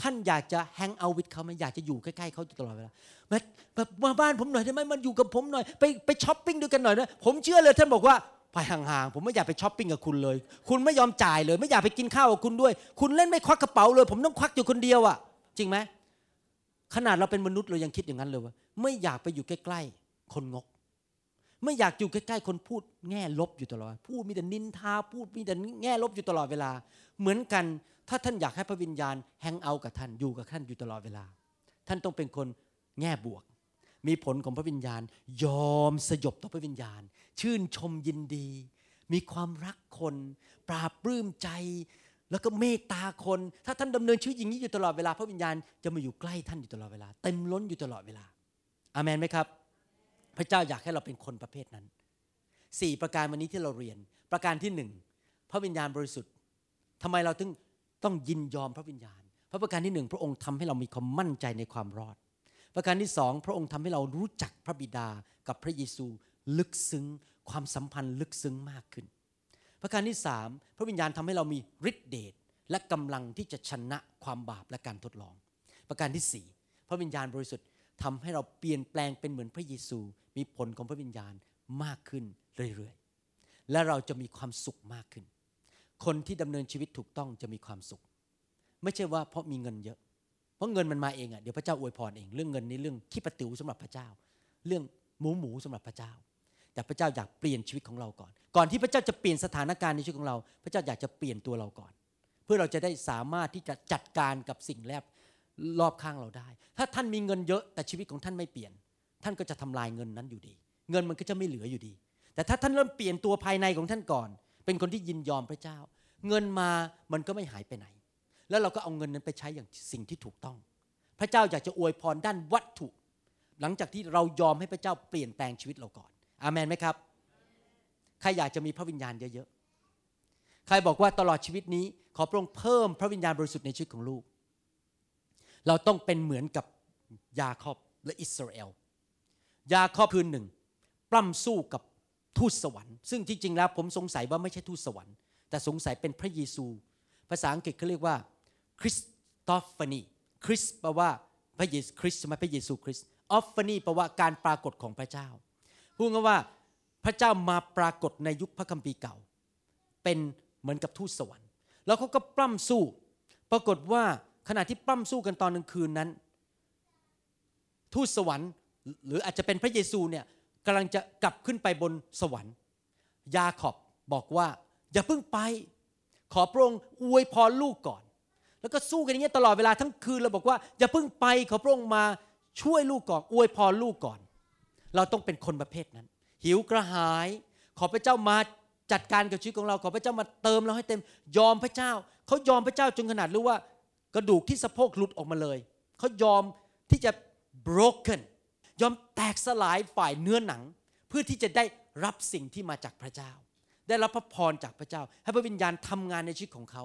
ท่านอยากจะแฮงเอาวิดเขาไหมอยากจะอยู่ใกล้ๆเขาตลอดเวลาแบบแบบมาบ้านผมหน่อยได้ไหมมันอยู่กับผมหน่อย ไปไปช้อปปิ้งด้วยกันหน่อยนะผมเชื่อเลยท่านบอกว่า ไปห่างๆผมไม่อยากไปช้อปปิ้งกับคุณเลย คุณไม่ยอมจ่ายเลย ไม่อยากไปกินข้าวกับคุณด้วย คุณเล่นไม่ควักกระเป๋าเลย ผมต้องควักอยู่คนเดียวอะ่ะ จริงไหมขนาดเราเป็นมนุษย์เรายังคิดอย่างนั้นเลยว่า ไม่อยากไปอยู่ใกล้ๆ คนงก ไม่อยากอยู่ใกล้ๆ คนพูดแง่ลบอยู่ตลอด พูดมีแต่นินทา พูดมีแต่แง่ลบอยู่ตลอดเวลา เหมือนกัน ถ้าท่านอยากให้พระวิญญาณแฮงเอากับท่านอยู่กับท่านอยู่ตลอดเวลา ท่านต้องเป็นคนแง่บวก มีผลของพระวิญญาณ ยอมสยบต่อพระวิญญาณ ชื่นชมยินดี มีความรักคน ปราบปลื้มใจ แล้วก็เมตตาคน ถ้าท่านดำเนินชีวิตอย่างนี้อยู่ตลอดเวลาพระวิญญาณจะมาอยู่ใกล้ท่านอยู่ตลอดเวลา เต็มล้นอยู่ตลอดเวลา อามันไหมครับ พระเจ้าอยากให้เราเป็นคนประเภทนั้นสี่ประการวันนี้ที่เราเรียน ประการที่หนึ่งพระวิญญาณบริสุทธิ์ทำไมเราถึงต้องยินยอมพระวิญญาณ พระประการที่หนึ่งพระองค์ทำให้เรามีความมั่นใจในความรอด ประการที่สองพระองค์ทำให้เรารู้จักพระบิดากับพระเยซูลึกซึ้ง ความสัมพันธ์ลึกซึ้งมากขึ้น ประการที่สามพระวิญญาณทำให้เรามีฤทธิเดชและกำลังที่จะชนะความบาปและการทดลอง ประการที่สี่พระวิญญาณบริสุทธิ์ทำให้เราเปลี่ยนแปลงเป็นเหมือนพระเยซู มีผลของพระวิญญาณมากขึ้นเรื่อยๆ และเราจะมีความสุขมากขึ้น คนที่ดำเนินชีวิตถูกต้องจะมีความสุข ไม่ใช่ว่าเพราะมีเงินเยอะ เพราะเงินมันมาเองอะ่ะเดี๋ยวพระเจ้าอวยพรเองเรื่องเงินนี่เรื่องขี้ประติวสำหรับพระเจ้า เรื่องหมูหมูสำหรับพระเจ้า แต่พระเจ้าอยากเปลี่ยนชีวิตของเราก่อน ก่อนที่พระเจ้าจะเปลี่ยนสถานการณ์ในชีวิตของเรา พระเจ้าอยากจะเปลี่ยนตัวเราก่อน เพื่อเราจะได้สามารถที่จะจัดการกับสิ่งแรกรอบข้างเราได้ ถ้าท่านมีเงินเยอะแต่ชีวิตของท่านไม่เปลี่ยน ท่านก็จะทำลายเงินนั้นอยู่ดี เงินมันก็จะไม่เหลืออยู่ดี แต่ถ้าท่านเริ่มเปลี่ยนตัวภายในของท่านก่อน เป็นคนที่ยินยอมพระเจ้า เงินมามันก็ไม่หายไปไหน แล้วเราก็เอาเงินนั้นไปใช้อย่างสิ่งที่ถูกต้อง พระเจ้าอยากจะอวยพรด้านวัตถุ หลังจากที่เรายอมให้พระเจ้าเปลี่ยนแปลงชีวิตเราก่อนอามันไหมครับใครอยากจะมีพระวิญญาณเยอะๆใครบอกว่าตลอดชีวิตนี้ ขอพระองค์เพิ่มพระวิญญาณบริสุทธิ์ในชีวิตของลูก เราต้องเป็นเหมือนกับยาคอบและอิสราเอลยาคอบคืนหนึ่งปล้ำสู้กับทูตสวรรค์ ซึ่งที่จริงแล้วผมสงสัยว่าไม่ใช่ทูตสวรรค์ แต่สงสัยเป็นพระเยซู ภาษาอังกฤษเขาเรียกว่า คริสตอฟานีคริสแปลว่าพระเยซูคริสต์ใช่ไหมพระเยซูคริสต์ออฟฟานีแปลว่าการปรากฏของพระเจ้า พูดง่ายว่าพระเจ้ามาปรากฏในยุคพระคัมภีร์เก่า เป็นเหมือนกับทูตสวรรค์ แล้วเขาก็ปล้ำสู้ ปรากฏว่าขณะที่ปล้ำสู้กันตอนกลางคืนนั้น ทูตสวรรค์หรืออาจจะเป็นพระเยซูเนี่ยกำลังจะกลับขึ้นไปบนสวรรค์ ยาขอบบอกว่า อย่าเพิ่งไป ขอพระองค์อวยพรลูกก่อน แล้วก็สู้กันอย่างนี้ตลอดเวลาทั้งคืนเราบอกว่าอย่าเพิ่งไปขอพระองค์มาช่วยลูกก่อนอวยพรลูกก่อน เราต้องเป็นคนประเภทนั้น หิวกระหาย ขอพระเจ้ามาจัดการกับชีวิตของเรา ขอพระเจ้ามาเติมเราให้เต็ม ยอมพระเจ้าเขายอมพระเจ้าจนขนาดรู้ว่ากระดูกที่สะโพกหลุดออกมาเลยเขายอมที่จะ broken ยอมแตกสลายฝ่ายเนื้อหนัง เพื่อที่จะได้รับสิ่งที่มาจากพระเจ้า ได้รับพระพรจากพระเจ้า ให้พระวิญญาณทำงานในชีวิตของเขา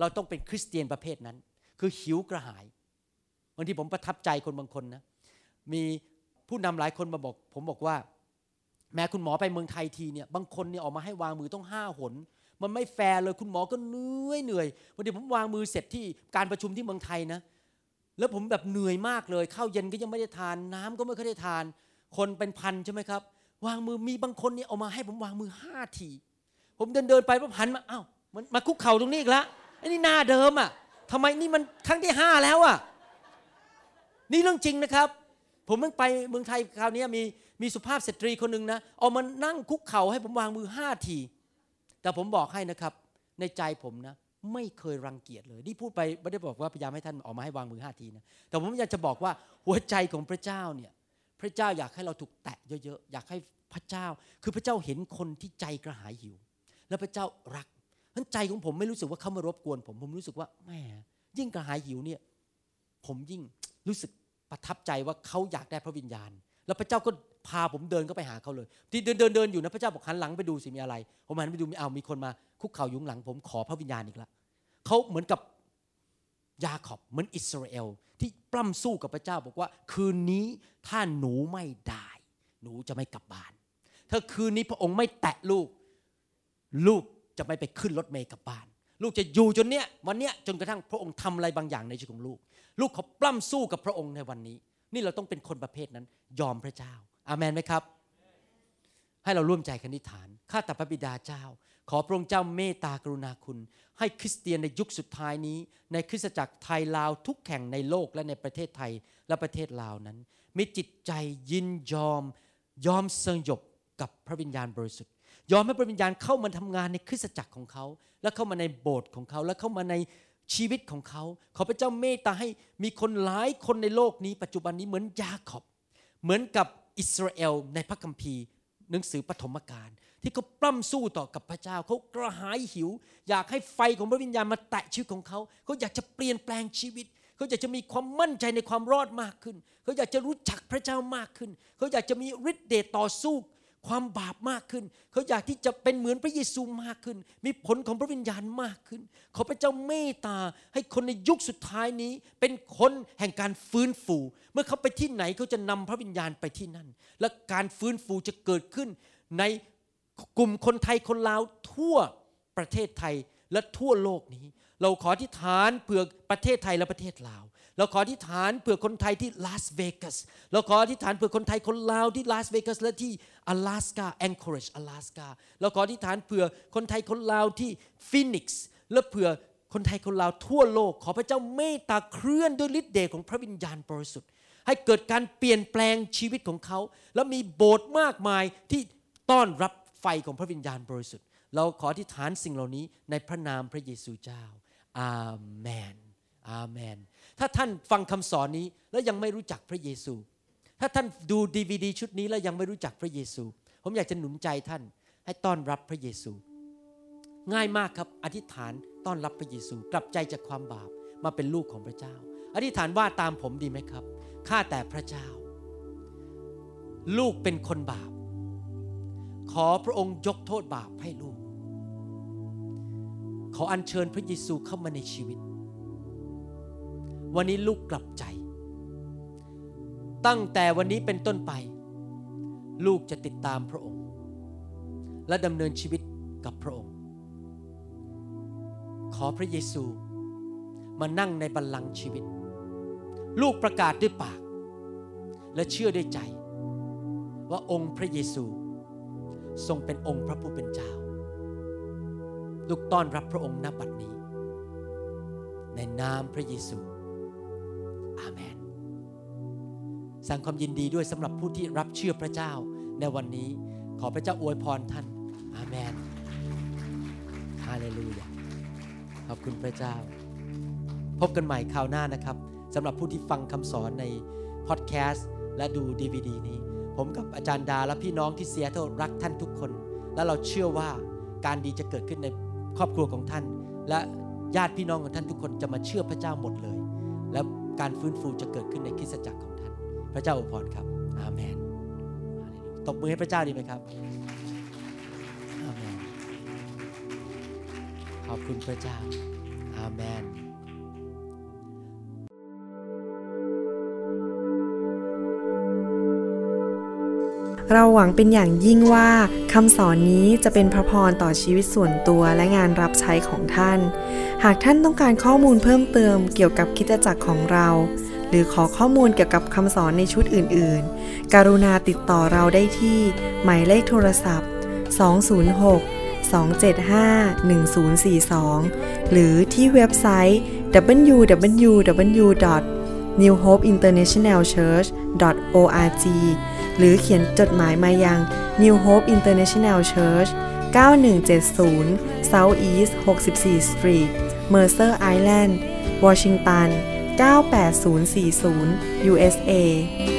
เราต้องเป็นคริสเตียนประเภทนั้น คือหิวกระหายบางทีผมประทับใจคนบางคนนะมีผู้นำหลายคนมาบอก ผมบอกว่า แม้คุณหมอไปเมืองไทยทีเนี่ยบางคนเนี่ยออกมาให้วางมือต้องห้าหน มันไม่แฟร์เลยคุณหมอก็เหนื่อยเหนื่อยวันนี้ผมวางมือเสร็จที่การประชุมที่เมืองไทยนะ แล้วผมแบบเหนื่อยมากเลยข้าวเย็นก็ยังไม่ได้ทาน น้ำก็ไม่เคยได้ทาน คนเป็นพันใช่ไหมครับ วางมือมีบางคนเนี่ยเอามาให้ผมวางมือห้าที ผมเดินเดินไปพอหันมาอ้าวมันมาคุกเข่าตรงนี้อีกแล้ว ไอ้นี่หน้าเดิมอะทำไมนี่มันครั้งที่ห้าแล้วอะนี่เรื่องจริงนะครับ ผมเพิ่งไปเมืองไทยคราวนี้มีมีสุภาพสตรีคนหนึ่งนะเอามานั่งคุกเข่าให้ผมวางมือห้าทีแต่ผมบอกให้นะครับ ในใจผมนะ ไม่เคยรังเกียจเลย นี่พูดไปไม่ได้บอกว่าพยายามให้ท่านออกมาให้วางมือห้าทีนะแต่ผมอยากจะบอกว่าหัวใจของพระเจ้าเนี่ยพระเจ้าอยากให้เราถูกแตะเยอะๆอยากให้พระเจ้า คือพระเจ้าเห็นคนที่ใจกระหายหิว แล้วพระเจ้ารัก นั้นใจของผมไม่รู้สึกว่าเขามารบกวนผม ผมรู้สึกว่าแหมยิ่งกระหายหิวเนี่ย ผมยิ่งรู้สึกประทับใจว่าเขาอยากได้พระวิญญาณ แล้วพระเจ้าก็พาผมเดินก็ไปหาเขาเลย ที่เดินเดินเดินอยู่นะพระเจ้าบอกหันหลังไปดูสิมีอะไร ผมหันไปดูมีเอามีคนมาคุกเข่ายุงหลัง ผมขอพระวิญญาณอีกแล้วเขาเหมือนกับยาขอบเหมือนอิสราเอล ที่ปล้ำสู้กับพระเจ้าบอกว่า คืนนี้ถ้าหนูไม่ได้ หนูจะไม่กลับบ้านถ้าคืนนี้พระองค์ไม่แตะลูก ลูก จะไม่ไปขึ้นรถเมล์กลับบ้าน ลูกจะอยู่จนเนี้ยวันเนี้ยจนกระทั่งพระองค์ทำอะไรบางอย่างในชีวิตของลูก ลูกเขาปล้ำสู้กับพระองค์ในวันนี้ นี่เราต้องเป็นคนประเภทนั้น ยอมพระเจ้า อาเมนไหมครับ ให้เราร่วมใจกันนิฐานข้าแต่พระบิดาเจ้า ขอพระองค์เจ้าเมตตากรุณาคุณ ให้คริสเตียนในยุคสุดท้ายนี้ ในคริสตจักรไทยลาวทุกแห่งในโลกและในประเทศไทยและประเทศลาวนั้น มีจิตใจยินยอม ยอมสยบกับพระวิญญาณบริสุทธิ์ ยอมให้พระวิญญาณเข้ามาทำงานในคริสตจักรของเขา และเข้ามาในโบสถ์ของเขา และเข้ามาในชีวิตของเขา ขอพระเจ้าเมตตาให้มีคนหลายคนในโลกนี้ ปัจจุบันนี้เหมือนยาขอบ เหมือนกับอิสราเอลในพระคัมภีร์ หนังสือปฐมกาลที่เขาปล้ำสู้ต่อกับพระเจ้า เขากระหายหิว อยากให้ไฟของพระวิญญาณมาแตะชีวิตของเขาเขาอยากจะเปลี่ยนแปลงชีวิตเขาอยากจะมีความมั่นใจในความรอดมากขึ้น เขาอยากจะรู้จักพระเจ้ามากขึ้น เขาอยากจะมีฤทธิ์เดชต่อสู้ ความบาปมากขึ้น เขาอยากที่จะเป็นเหมือนพระเยซูมากขึ้น มีผลของพระวิญญาณมากขึ้น ขอพระเจ้าเมตตาให้คนในยุคสุดท้ายนี้ เป็นคนแห่งการฟื้นฟู เมื่อเขาไปที่ไหนเขาจะนำพระวิญญาณไปที่นั่น และการฟื้นฟูจะเกิดขึ้น ในกลุ่มคนไทยคนลาวทั่วประเทศไทยและทั่วโลกนี้ เราขอที่ฐานเผื่อประเทศไทยและประเทศลาว เราขอที่ฐานเผื่อคนไทยที่ลาสเวกัส เราขอที่ฐานเผื่อคนไทยคนลาวที่ลาสเวกัสและที่阿拉斯กาแองเกอริจ阿拉斯กาเราขอที่ฐานเผื่อคนไทยคนลาวที่ฟินิกซ์และเผื่อคนไทยคนลาวทั่วโลก ขอพระเจ้าเมตตาเคลื่อนด้วยฤทธิ์เดชของพระวิญญาณบริสุทธิ์ ให้เกิดการเปลี่ยนแปลงชีวิตของเขา แล้วมีโบสถ์มากมายที่ต้อนรับไฟของพระวิญญาณบริสุทธิ์ เราขอที่ฐานสิ่งเหล่านี้ในพระนามพระเยซูเจ้า อาเมน อาเมน ถ้าท่านฟังคำสอนนี้แล้วยังไม่รู้จักพระเยซู ถ้าท่านดูดีวดีชุดนี้แล้วยังไม่รู้จักพระเยซู ผมอยากจะหนุนใจท่าน ให้ต้อนรับพระเยซู ง่ายมากครับอธิษฐานต้อนรับพระเยซู กลับใจจากความบาปมาเป็นลูกของพระเจ้า อธิษฐานว่าตามผมดีไหมครับข้าแต่พระเจ้า ลูกเป็นคนบาป ขอพระองค์ยกโทษบาปให้ลูก ขออัญเชิญพระเยซูเข้ามาในชีวิต วันนี้ลูกกลับใจ ตั้งแต่วันนี้เป็นต้นไป ลูกจะติดตามพระองค์ และดำเนินชีวิตกับพระองค์ ขอพระเยซูมานั่งในบัลลังก์ชีวิต ลูกประกาศด้วยปาก และเชื่อด้วยใจ ว่าองค์พระเยซู ทรงเป็นองค์พระผู้เป็นเจ้า ลูกต้อนรับพระองค์ณบัดนี้ ในนามพระเยซู สั่งความยินดีด้วยสำหรับผู้ที่รับเชื่อพระเจ้าในวันนี้ขอพระเจ้าอวยพรท่าน อาเมนฮาเลลูยาขอบคุณพระเจ้า พบกันใหม่คราวหน้านะครับสำหรับผู้ที่ฟังคำสอนในพอดแคสต์และดูดีวดีนี้ ผมกับอาจารย์ดาและพี่น้องที่เซียเท่ารักท่านทุกคน และเราเชื่อว่าการดีจะเกิดขึ้นในครอบครัวของท่าน และญาติพี่น้องของท่านทุกคนจะมาเชื่อพระเจ้าหมดเลย และการฟื้นฟูจะเกิดขึ้นในคริสตจักร พระเจ้าอวยพรครับ อาเมน ตบมือให้พระเจ้าดีไหมครับ อาเมน ขอบคุณพระเจ้า อาเมนเราหวังเป็นอย่างยิ่งว่าคำสอนนี้จะเป็นพระพรต่อชีวิตส่วนตัวและงานรับใช้ของท่าน หากท่านต้องการข้อมูลเพิ่มเติมเกี่ยวกับคิดจักรของเรา หรือขอข้อมูลเกี่ยวกับคำสอนในชุดอื่นๆ กรุณาติดต่อเราได้ที่ หมายเลขโทรศัพท์ 206 275 1042 หรือที่เว็บไซต์ www.newhopeinternationalchurch.org หรือเขียนจดหมายมายัง New Hope International Church 9170 South East 64 Street Mercer Island Washington 98040 USA